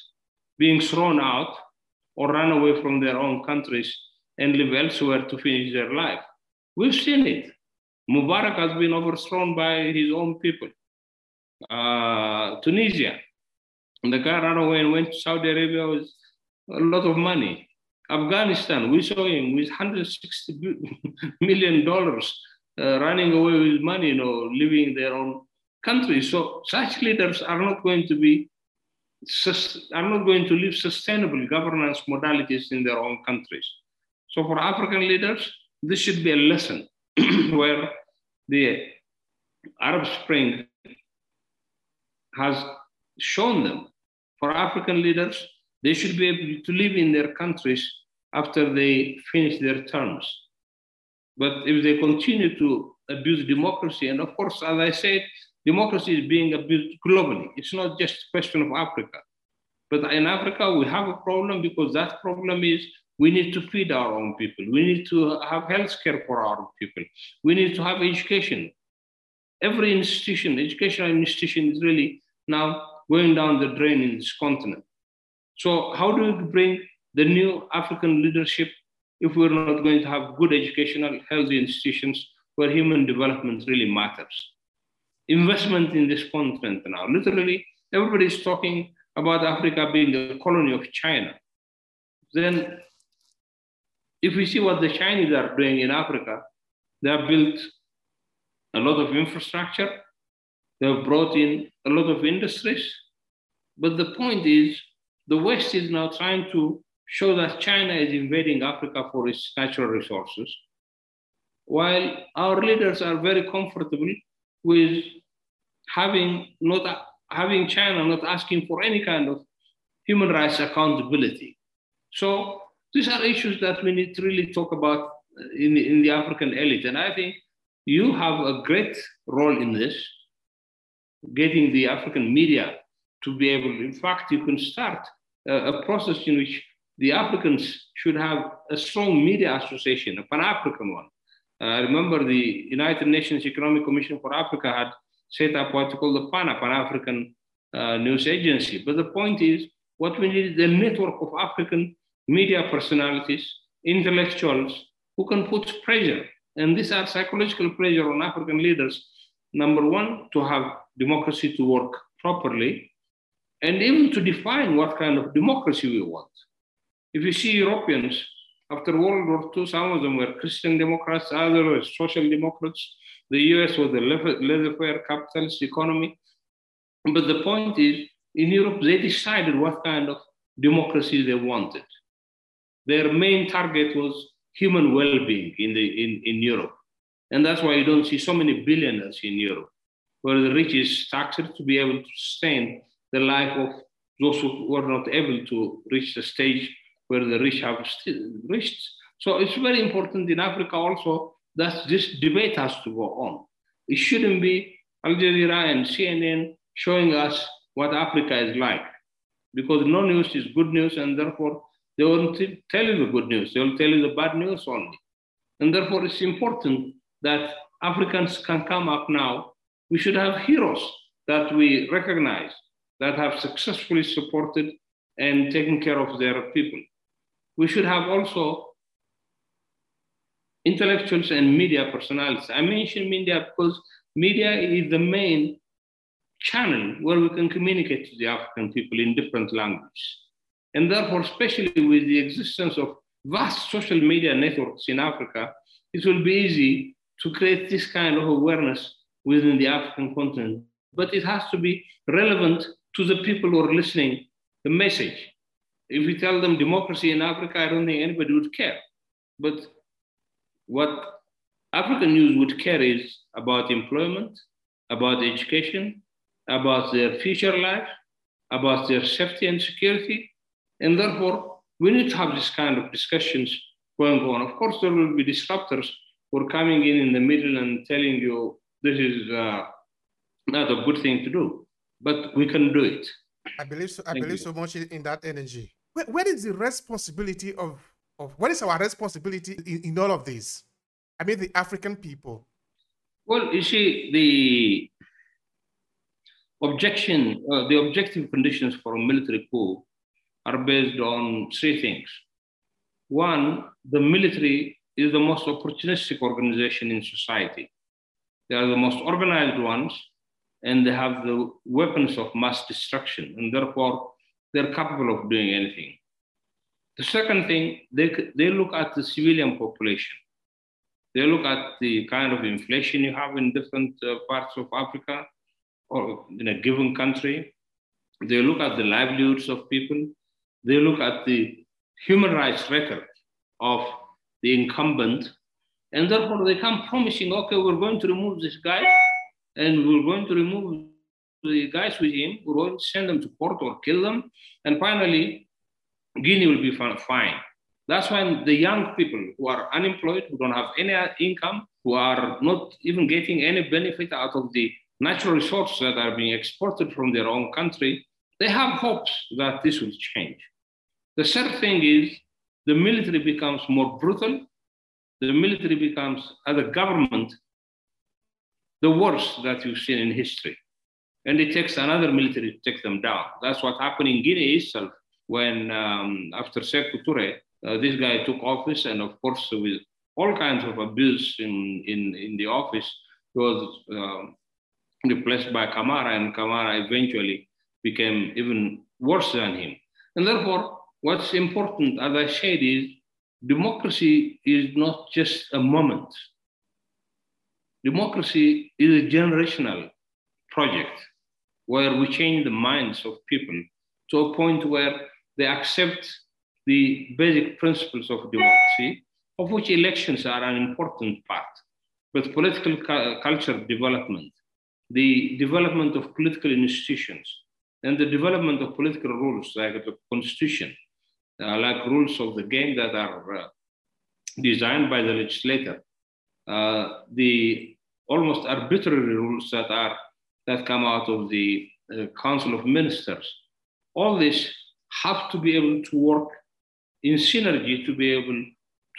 being thrown out or run away from their own countries and live elsewhere to finish their life. We've seen it. Mubarak has been overthrown by his own people. Uh, Tunisia, the guy ran away and went to Saudi Arabia with a lot of money. Afghanistan, we saw him with 160 million dollars uh, running away with money, you know, living in their own country. So such leaders are not going to be are not going to live sustainable governance modalities in their own countries. So for African leaders, this should be a lesson where the Arab Spring has shown them for African leaders, they should be able to live in their countries after they finish their terms. But if they continue to abuse democracy, and of course, as I said, democracy is being abused globally. It's not just a question of Africa. But in Africa, we have a problem because that problem is we need to feed our own people. We need to have health care for our people. We need to have education. Every institution, educational institution is really now going down the drain in this continent. So how do we bring the new African leadership if we're not going to have good educational, healthy institutions where human development really matters? investment in this continent now. Literally, everybody is talking about Africa being a colony of China. Then, if we see what the Chinese are doing in Africa, they have built a lot of infrastructure, they have brought in a lot of industries. But the point is, the West is now trying to show that China is invading Africa for its natural resources, while our leaders are very comfortable with having not having China not asking for any kind of human rights accountability. So these are issues that we need to really talk about in in the African elite. And I think you have a great role in this, getting the African media to be able, in fact, you can start a, a process in which the Africans should have a strong media association, a Pan-African one. Uh, I remember the United Nations Economic Commission for Africa had set up what's called the PANA, Pan-African uh, News Agency. But the point is, what we need is a network of African media personalities, intellectuals who can put pressure. And these are psychological pressure on African leaders. Number one, to have democracy to work properly, and even to define what kind of democracy we want. If you see Europeans, after World War II, some of them were Christian Democrats, others were Social Democrats. The US was a laissez-faire capitalist economy. But the point is, in Europe, they decided what kind of democracy they wanted. Their main target was human well-being in, the, in, in Europe. And that's why you don't see so many billionaires in Europe, where the rich is taxed to be able to sustain the life of those who were not able to reach the stage where the rich have reached. So it's very important in Africa also that this debate has to go on. It shouldn't be Al Jazeera and CNN showing us what Africa is like, because no news is good news, and therefore they won't tell you the good news, they will tell you the bad news only. And therefore, it's important that Africans can come up now. We should have heroes that we recognize that have successfully supported and taken care of their people. We should have also intellectuals and media personalities. I mention media because media is the main channel where we can communicate to the African people in different languages. And therefore, especially with the existence of vast social media networks in Africa, it will be easy to create this kind of awareness within the African continent. But it has to be relevant to the people who are listening the message. If we tell them democracy in Africa, I don't think anybody would care. But what African news would care is about employment, about education, about their future life, about their safety and security. And therefore, we need to have this kind of discussions going on. Of course, there will be disruptors who are coming in in the middle and telling you this is uh, not a good thing to do, but we can do it. I believe so. I Thank believe you. so much in that energy. Where, where is the responsibility of, of what is our responsibility in, in all of this? I mean, the African people. Well, you see, the objection, uh, the objective conditions for a military coup are based on three things. One, the military is the most opportunistic organization in society. They are the most organized ones, and they have the weapons of mass destruction, and therefore they're capable of doing anything. The second thing, they, they look at the civilian population. They look at the kind of inflation you have in different uh, parts of Africa or in a given country. They look at the livelihoods of people. They look at the human rights record of the incumbent. And therefore, they come promising, okay, we're going to remove this guy and we're going to remove the guys with him. We're going to send them to court or kill them. And finally, Guinea will be fine. That's when the young people who are unemployed, who don't have any income, who are not even getting any benefit out of the natural resources that are being exported from their own country, they have hopes that this will change. The third thing is the military becomes more brutal. The military becomes, as a government, the worst that you've seen in history. And it takes another military to take them down. That's what happened in Guinea itself when, um, after Sekou Touré, uh, this guy took office, and of course, with all kinds of abuse in, in, in the office, he was um, replaced by Camara, and Camara eventually became even worse than him. And therefore, what's important, as I said, is democracy is not just a moment. Democracy is a generational project where we change the minds of people to a point where they accept the basic principles of democracy, of which elections are an important part. But political cu- culture development, the development of political institutions, and the development of political rules like the constitution, uh, like rules of the game that are uh, designed by the legislator, uh, the almost arbitrary rules that are that come out of the uh, Council of Ministers. All this have to be able to work in synergy to be able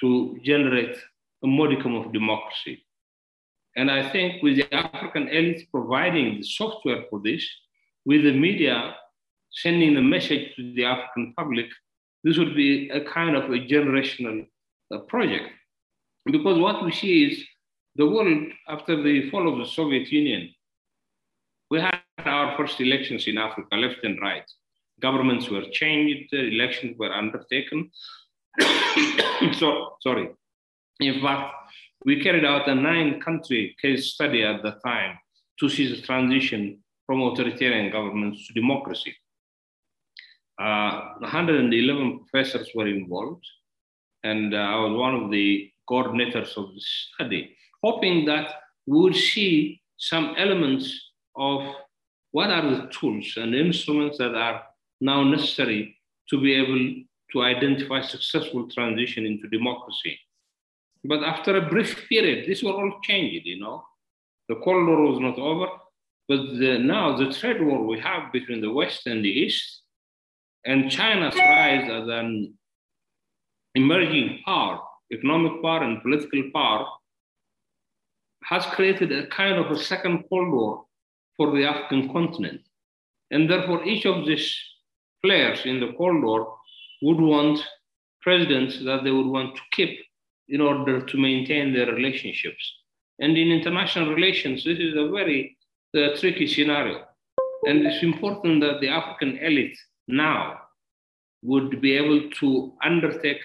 to generate a modicum of democracy. And I think with the African elite providing the software for this, with the media sending the message to the African public, this would be a kind of a generational uh, project. Because what we see is the world, after the fall of the Soviet Union, we had our first elections in Africa, left and right. governments were changed, elections were undertaken. so, sorry. In fact, we carried out a nine country case study at the time to see the transition from authoritarian governments to democracy. Uh, 111 professors were involved, and uh, I was one of the coordinators of the study, hoping that we would see some elements of what are the tools and instruments that are now necessary to be able to identify successful transition into democracy. But after a brief period, this will all change, you know. The Cold War was not over, but the, now the trade war we have between the West and the East, and China's rise as an emerging power, economic power and political power, has created a kind of a second Cold War for the African continent. And therefore, each of these players in the Cold War would want presidents that they would want to keep in order to maintain their relationships. And in international relations, this is a very uh, tricky scenario. And it's important that the African elite now would be able to undertake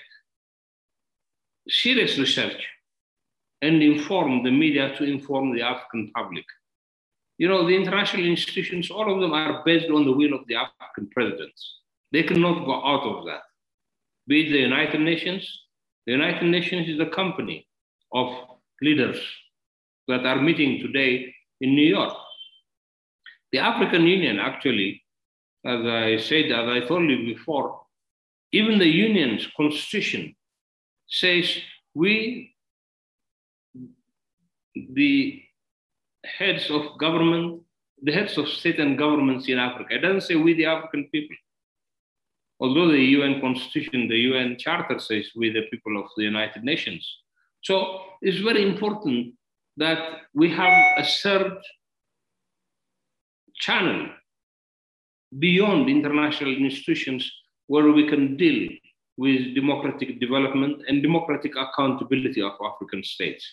serious research and inform the media to inform the African public. You know, the international institutions, all of them are based on the will of the African presidents. They cannot go out of that. Be it the United Nations, the United Nations is a company of leaders that are meeting today in New York. The African Union, actually, as I said, as I told you before, even the union's constitution says we, the heads of government, the heads of state and governments in Africa. It doesn't say we, the African people. Although the UN Constitution, the UN Charter says we, the people of the United Nations. So it's very important that we have a third channel beyond international institutions where we can deal with democratic development and democratic accountability of African states.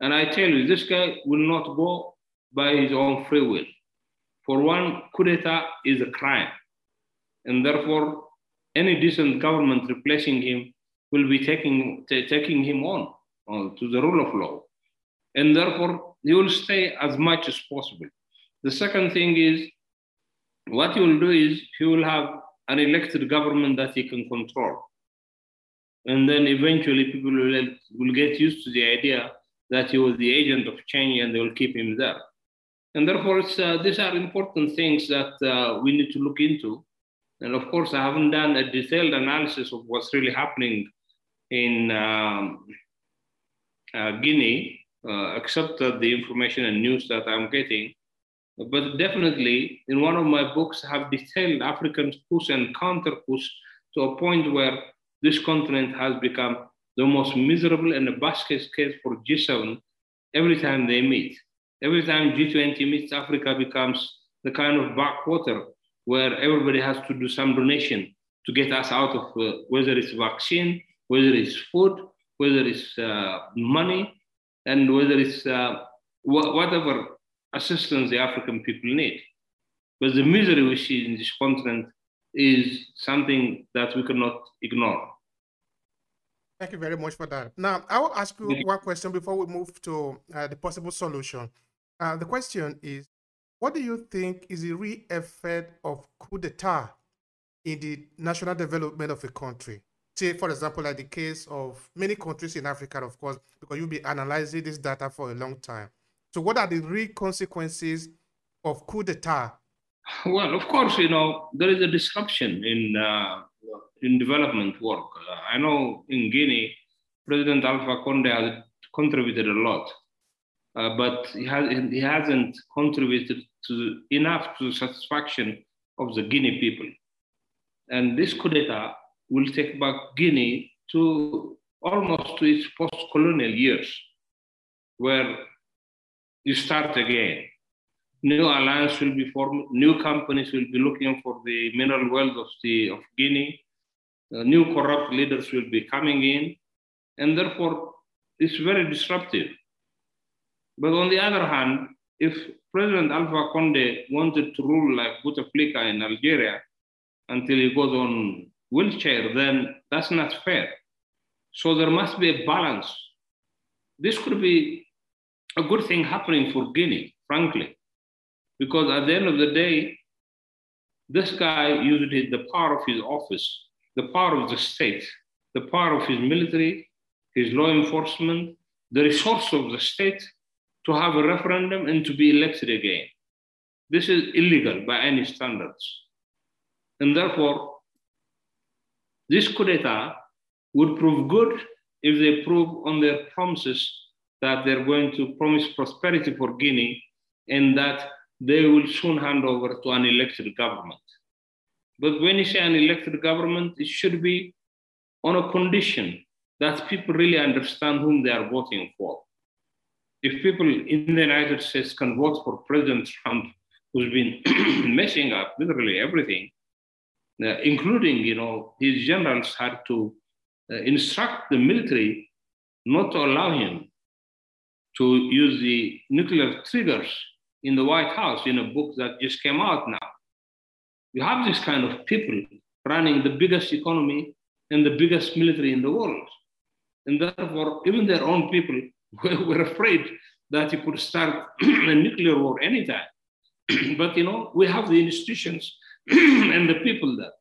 And I tell you, this guy will not go by his own free will. For one, coup d'etat is a crime. And therefore, any decent government replacing him will be taking, taking him on uh, to the rule of law. And therefore, he will stay as much as possible. The second thing is, what he will do is he will have an elected government that he can control. And then eventually people will, will get used to the idea that he was the agent of change and they will keep him there. And therefore, uh, these are important things that uh, we need to look into. And of course, I haven't done a detailed analysis of what's really happening in um, uh, Guinea, uh, except the information and news that I'm getting. But definitely, in one of my books, I have detailed African push and counter push to a point where this continent has become the most miserable and the basket case for G7 every time they meet. Every time G20 meets, Africa becomes the kind of backwater where everybody has to do some donation to get us out of uh, whether it's vaccine, whether it's food, whether it's uh, money, and whether it's uh, wh- whatever assistance the African people need. But the misery we see in this continent is something that we cannot ignore. Thank you very much for that. Now, I will ask you one question before we move to uh, the possible solution. Uh, the question is, what do you think is the real effect of coup d'etat in the national development of a country? Say, for example, like the case of many countries in Africa, of course, because you'll be analyzing this data for a long time. So, what are the real consequences of coup d'etat? Well, of course, you know there is a disruption in uh, in development work. I know in Guinea, President Alpha Conde has contributed a lot, uh, but he, has, he hasn't contributed to enough to the satisfaction of the Guinea people. And this coup d'etat will take back Guinea to almost to its post-colonial years, where you start again. New alliance will be formed. New companies will be looking for the mineral wealth of the of Guinea. Uh, new corrupt leaders will be coming in, and therefore it's very disruptive. But on the other hand, if President Alpha Conde wanted to rule like Bouteflika in Algeria, until he goes on wheelchair, then that's not fair. So there must be a balance. This could be a good thing happening for Guinea, frankly, because at the end of the day, this guy used the power of his office, the power of the state, the power of his military, his law enforcement, the resource of the state to have a referendum and to be elected again. This is illegal by any standards. And therefore, this coup d'etat would prove good if they prove on their promises that they're going to promise prosperity for Guinea and that they will soon hand over to an elected government. But when you say an elected government, it should be on a condition that people really understand whom they are voting for. If people in the United States can vote for President Trump, who's been messing up literally everything, uh, including, you know, his generals had to uh, instruct the military not to allow him to use the nuclear triggers in the White House in a book that just came out now. You have this kind of people running the biggest economy and the biggest military in the world. And therefore, even their own people were afraid that he could start a nuclear war anytime. but you know, we have the institutions and the people there.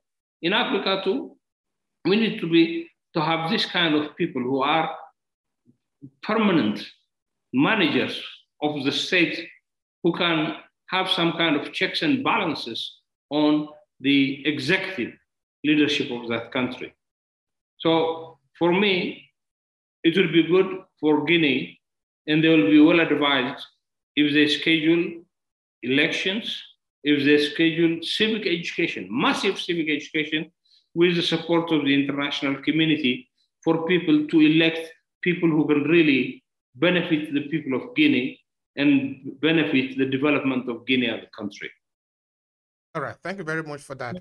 In Africa too, we need to be to have this kind of people who are permanent managers of the state who can have some kind of checks and balances on the executive leadership of that country. So for me, it will be good for Guinea and they will be well advised if they schedule elections, if they schedule civic education, massive civic education with the support of the international community for people to elect people who can really benefit the people of Guinea and benefit the development of Guinea as a country. All right, thank you very much for that.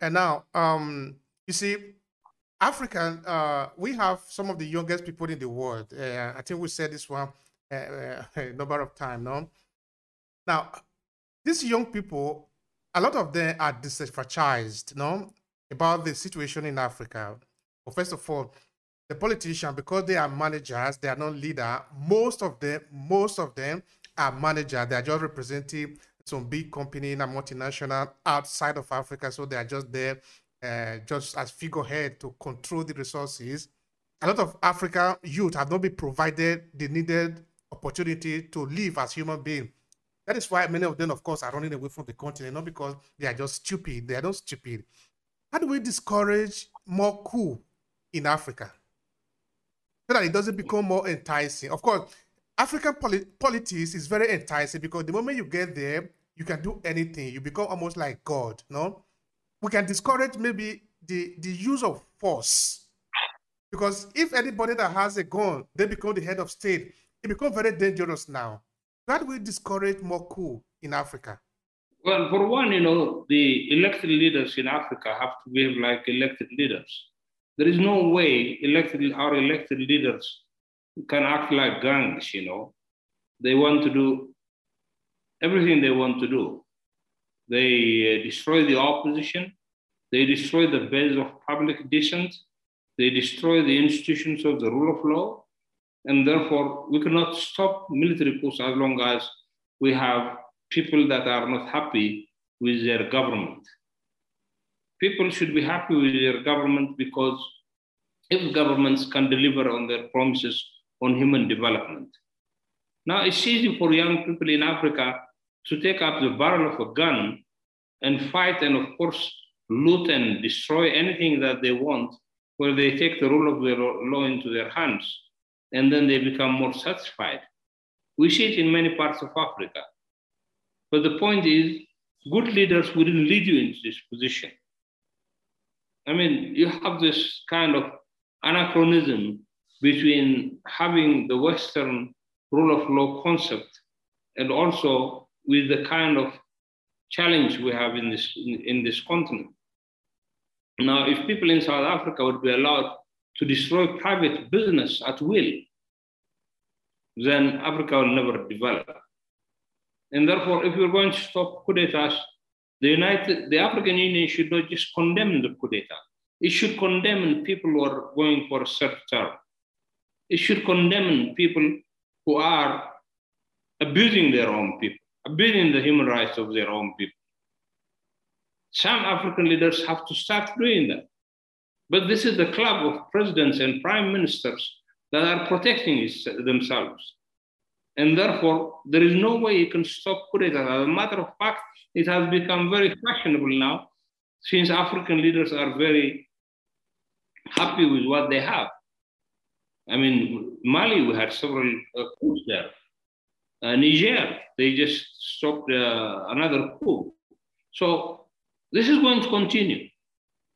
And now, um, you see, African, uh, we have some of the youngest people in the world. Uh, I think we said this one uh, uh a number of times. No, now these young people, a lot of them are disenfranchised. No, about the situation in Africa. Well, first of all, the politicians, because they are managers, they are not leader. Most of them, most of them are managers. They are just representing some big company in a multinational outside of Africa, so they are just there, uh, just as figurehead to control the resources. A lot of African youth have not been provided the needed opportunity to live as human beings. That is why many of them, of course, are running away from the continent, not because they are just stupid. They are not stupid. How do we discourage more coup in Africa? So that it doesn't become more enticing. Of course, African polit- politics is very enticing because the moment you get there, you can do anything. You become almost like God, no? We can discourage maybe the, the use of force. Because if anybody that has a gun, they become the head of state, it becomes very dangerous now. That will discourage more coup in Africa. Well, for one, you know, the elected leaders in Africa have to behave like elected leaders. There is no way elected our elected leaders can act like gangs, you know. They want to do everything they want to do. They uh, destroy the opposition, they destroy the base of public dissent, they destroy the institutions of the rule of law, and therefore we cannot stop military coups as long as we have people that are not happy with their government. People should be happy with their government because if governments can deliver on their promises on human development. Now it's easy for young people in Africa to take up the barrel of a gun and fight and of course loot and destroy anything that they want where they take the rule of the law into their hands and then they become more satisfied. We see it in many parts of Africa. But the point is, good leaders wouldn't lead you into this position. I mean, you have this kind of anachronism between having the Western rule of law concept and also with the kind of challenge we have in this, in, in this continent. Now, if people in South Africa would be allowed to destroy private business at will, then Africa will never develop. And therefore, if you're going to stop coup d'etats, The United, the African Union should not just condemn the coup d'etat. It should condemn people who are going for a third term. It should condemn people who are abusing their own people, abusing the human rights of their own people. Some African leaders have to start doing that. But this is the club of presidents and prime ministers that are protecting themselves. And therefore, there is no way you can stop coup. As a matter of fact, it has become very fashionable now since African leaders are very happy with what they have. I mean, Mali, we had several uh, coups there. Uh, Niger, they just stopped uh, another coup. So this is going to continue.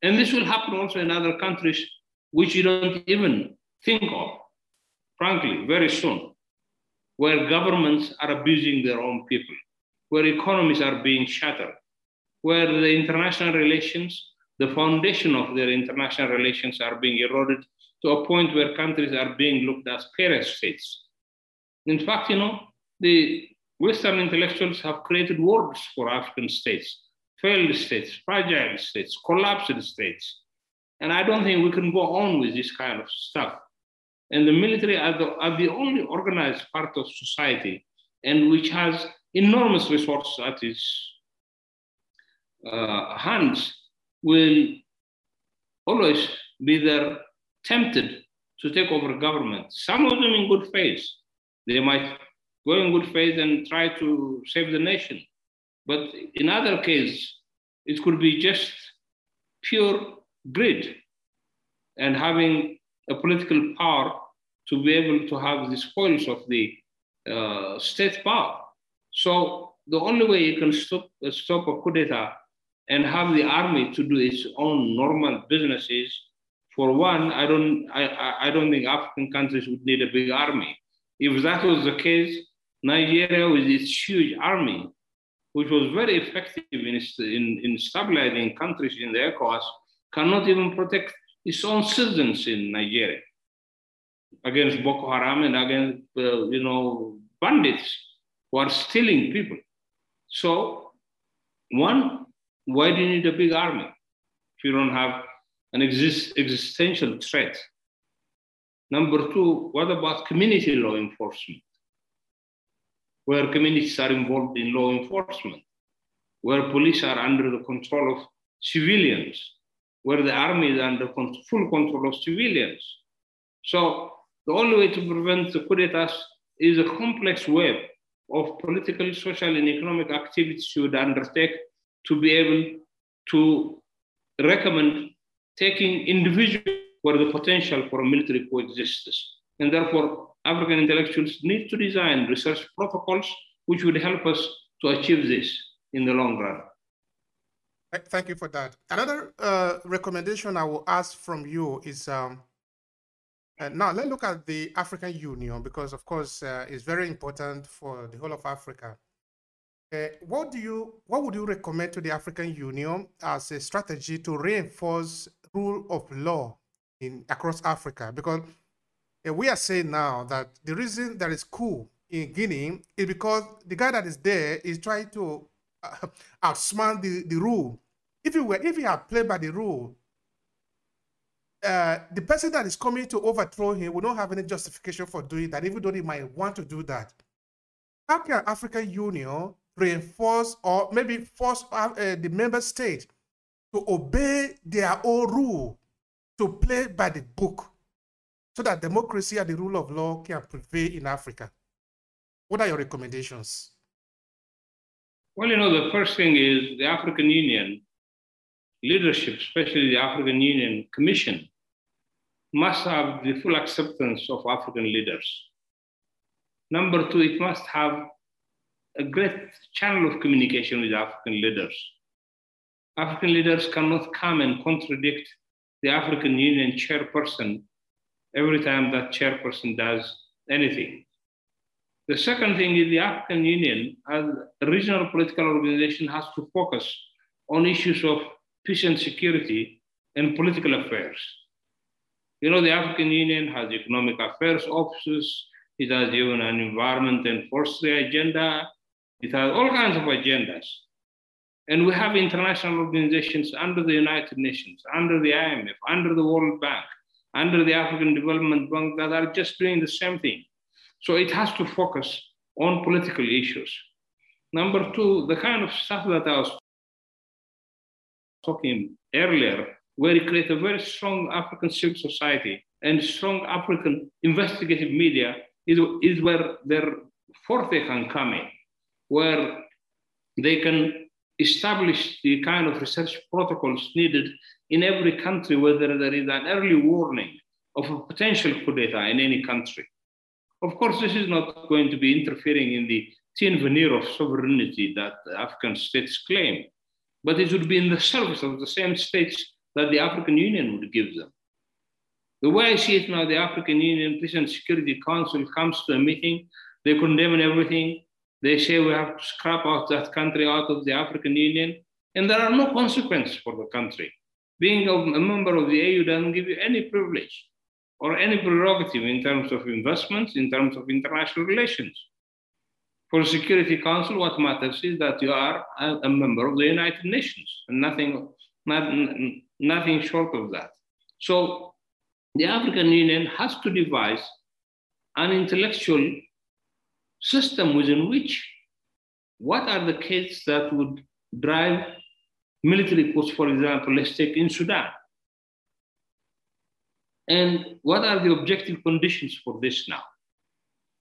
And this will happen also in other countries which you don't even think of, frankly, very soon, where governments are abusing their own people, where economies are being shattered, where the international relations, the foundation of their international relations are being eroded to a point where countries are being looked as parent states. In fact, you know, the Western intellectuals have created words for African states failed states, fragile states, collapsed states. And I don't think we can go on with this kind of stuff. And the military are the, are the only organized part of society and which has enormous resources at its uh, hands will always be there tempted to take over government. Some of them in good faith. They might go in good faith and try to save the nation. But in other cases, it could be just pure greed and having a political power to be able to have the spoils of the uh, state power. So the only way you can stop, uh, stop a coup d'etat and have the army to do its own normal businesses, for one, I don't, I, I don't think African countries would need a big army. If that was the case, Nigeria with its huge army which was very effective in, in, in stabilizing countries in the ECOWAS, cannot even protect its own citizens in Nigeria against Boko Haram and against, uh, you know, bandits who are stealing people. So, one, why do you need a big army if you don't have an exist, existential threat? Number two, what about community law enforcement? where communities are involved in law enforcement, where police are under the control of civilians, where the army is under full control of civilians. So the only way to prevent the coup d'etat is a complex web of political, social, and economic activities you would undertake to be able to recommend taking individuals where the potential for military coexists. And therefore, African intellectuals need to design research protocols which would help us to achieve this in the long run. Thank you for that. Another uh, recommendation I will ask from you is um, uh, now let's look at the African Union because, of course, uh, it's very important for the whole of Africa. Uh, what do you, what would you recommend to the African Union as a strategy to reinforce rule of law in across Africa? Because and we are saying now that the reason that is cool in Guinea is because the guy that is there is trying to uh, outsmart the, the rule. If you were, if he had played by the rule, uh, the person that is coming to overthrow him will not have any justification for doing that, even though he might want to do that. How can African Union reinforce or maybe force uh, the member state to obey their own rule, to play by the book? so that democracy and the rule of law can prevail in Africa? What are your recommendations? Well, you know, the first thing is the African Union leadership, especially the African Union Commission, must have the full acceptance of African leaders. Number two, it must have a great channel of communication with African leaders. African leaders cannot come and contradict the African Union chairperson every time that chairperson does anything. The second thing is the African Union, as a regional political organization, has to focus on issues of peace and security and political affairs. You know, the African Union has economic affairs offices, it has even an environment and forestry agenda, it has all kinds of agendas. And we have international organizations under the United Nations, under the IMF, under the World Bank, under the African Development Bank that are just doing the same thing. So it has to focus on political issues. Number two, the kind of stuff that I was talking earlier, where you create a very strong African civil society and strong African investigative media is, is where their forte can come in, where they can establish the kind of research protocols needed in every country whether there is an early warning of a potential coup d'etat in any country. Of course, this is not going to be interfering in the thin veneer of sovereignty that African states claim, but it would be in the service of the same states that the African Union would give them. The way I see it now, the African Union Peace and Security Council comes to a meeting, they condemn everything, they say we have to scrap out that country out of the African Union, and there are no consequences for the country. Being a member of the AU doesn't give you any privilege or any prerogative in terms of investments, in terms of international relations. For Security Council, what matters is that you are a, member of the United Nations and nothing, not, nothing short of that. So the African Union has to devise an intellectual system within which what are the cases that would drive military coups, for example, let's take in Sudan. And what are the objective conditions for this now?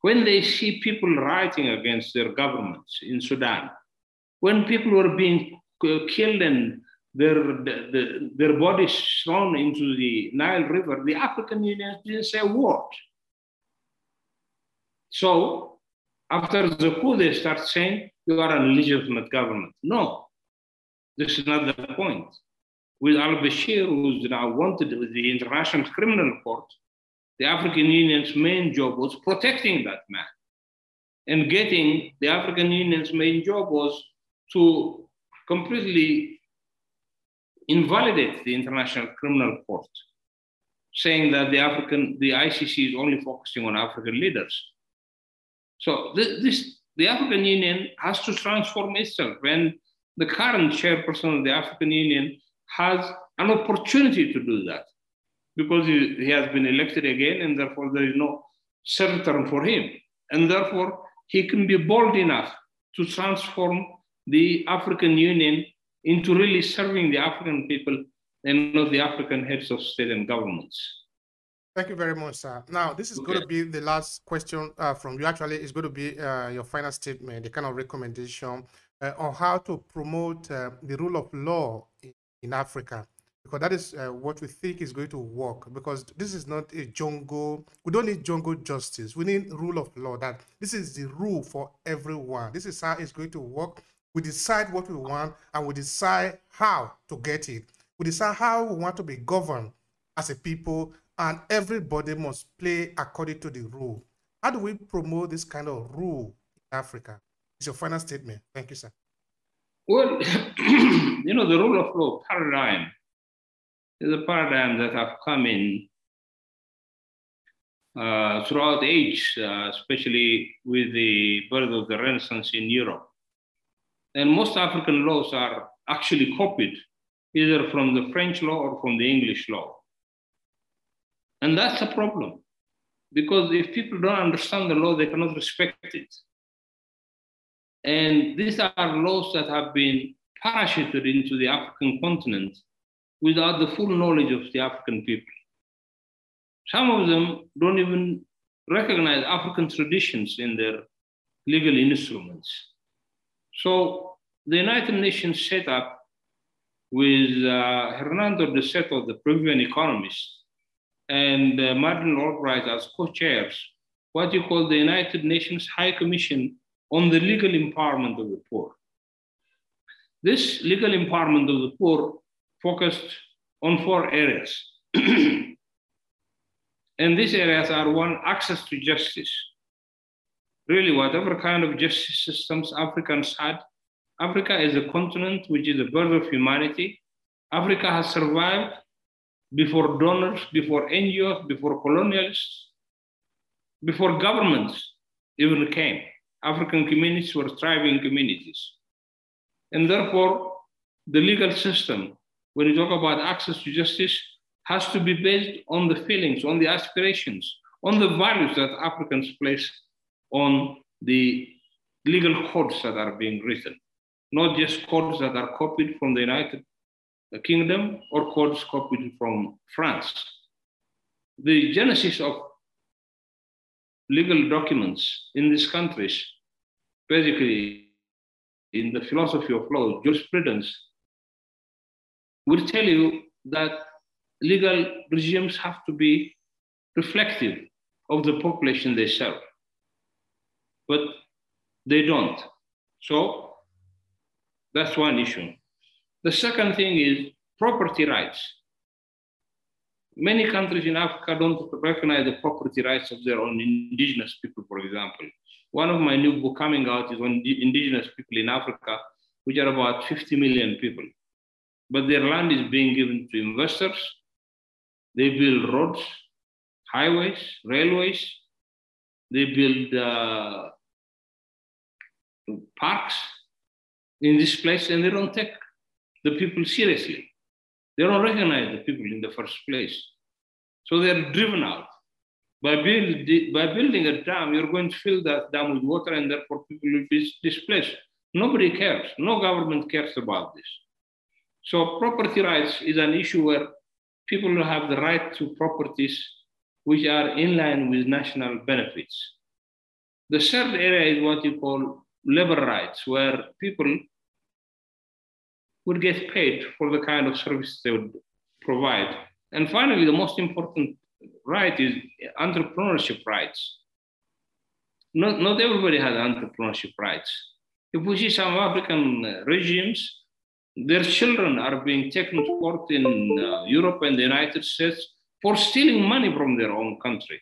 When they see people rioting against their governments in Sudan, when people were being uh, killed and their, the, their bodies thrown into the Nile River, the African Union didn't say a word. So after the coup, they start saying you are an illegitimate government. No, this is not the point. With al Bashir, who's now wanted with the International Criminal Court, the African Union's main job was protecting that man. And getting the African Union's main job was to completely invalidate the International Criminal Court, saying that the African, the ICC is only focusing on African leaders. So this, the African Union has to transform itself. And the current chairperson of the African Union has an opportunity to do that because he, he has been elected again and therefore there is no term for him. And therefore he can be bold enough to transform the African Union into really serving the African people and not the African heads of state and governments. Thank you very much, sir. Now, this is okay. going to be the last question uh, from you. Actually, it's going to be uh, your final statement, the kind of recommendation uh, on how to promote uh, the rule of law in, in Africa, because that is uh, what we think is going to work. Because this is not a jungle. We don't need jungle justice. We need rule of law. That this is the rule for everyone. This is how it's going to work. We decide what we want, and we decide how to get it. We decide how we want to be governed as a people and everybody must play according to the rule. How do we promote this kind of rule in Africa? It's your final statement. Thank you, sir. Well, you know, the rule of law paradigm is a paradigm that have come in uh, throughout age, uh, especially with the birth of the Renaissance in Europe. And most African laws are actually copied either from the French law or from the English law. And that's a problem. Because if people don't understand the law, they cannot respect it. And these are laws that have been parachuted into the African continent without the full knowledge of the African people. Some of them don't even recognize African traditions in their legal instruments. So the United Nations set up with uh, Hernando de Soto, the Peruvian economist, and uh, Madeleine Albright as co-chairs what you call the United Nations High Commission on the Legal Empowerment of the Poor. This legal empowerment of the poor focused on four areas. and these areas are one, access to justice. Really, whatever kind of justice systems Africans had, Africa is a continent which is the birth of humanity. Africa has survived before donors, before NGOs, before colonialists, before governments even came. African communities were thriving communities. And therefore, the legal system, when you talk about access to justice, has to be based on the feelings, on the aspirations, on the values that Africans place on the legal codes that are being written, not just codes that are copied from the United Kingdom or codes copied from France. The genesis of legal documents in these countries, basically in the philosophy of law, jurisprudence, will tell you that legal regimes have to be reflective of the population they serve. But they don't. So that's one issue. The second thing is property rights. Many countries in Africa don't recognize the property rights of their own indigenous people, for example. One of my new book coming out is on indigenous people in Africa, which are about 50 million people. But their land is being given to investors. They build roads, highways, railways. They build uh, parks in this place, and they don't take the people seriously. They don't recognize the people in the first place. So they're driven out. By, build, by building a dam, you're going to fill that dam with water and therefore people will be displaced. Nobody cares. No government cares about this. So property rights is an issue where people have the right to properties which are in line with national benefits. The third area is what you call labor rights, where people would get paid for the kind of service they would provide. And finally, the most important right is entrepreneurship rights. Not, not everybody has entrepreneurship rights. If we see some African regimes, their children are being taken to court in uh, Europe and the United States for stealing money from their own country.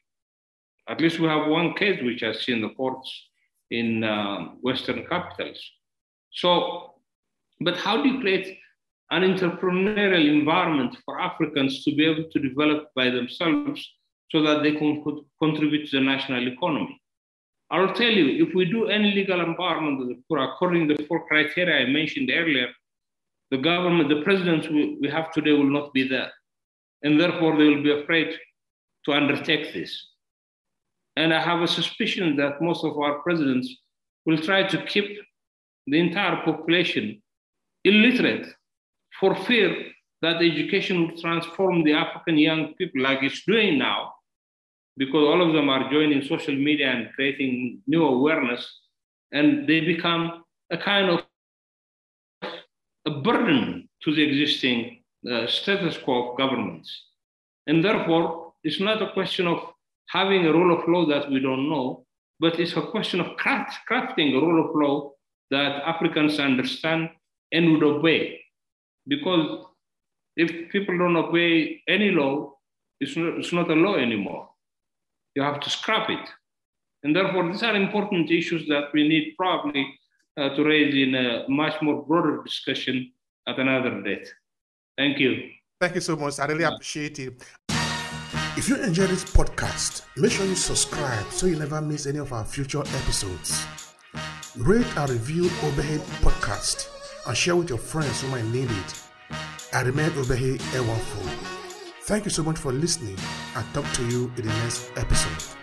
At least we have one case which has seen the courts in uh, Western capitals. So but how do you create an entrepreneurial environment for Africans to be able to develop by themselves so that they can contribute to the national economy? I'll tell you, if we do any legal empowerment according to the four criteria I mentioned earlier, the government, the presidents we have today will not be there. And therefore, they will be afraid to undertake this. And I have a suspicion that most of our presidents will try to keep the entire population illiterate for fear that education will transform the African young people like it's doing now, because all of them are joining social media and creating new awareness, and they become a kind of a burden to the existing uh, status quo of governments. And therefore, it's not a question of having a rule of law that we don't know, but it's a question of craft, crafting a rule of law that Africans understand and would obey. Because if people don't obey any law, it's not, it's not a law anymore. You have to scrap it. And therefore, these are important issues that we need probably uh, to raise in a much more broader discussion at another date. Thank you. Thank you so much. I really appreciate it. If you enjoy this podcast, make sure you subscribe so you never miss any of our future episodes. Rate and review Overhead Podcast and share with your friends who might need it. I remain Obehe Ewafo. Thank you so much for listening and talk to you in the next episode.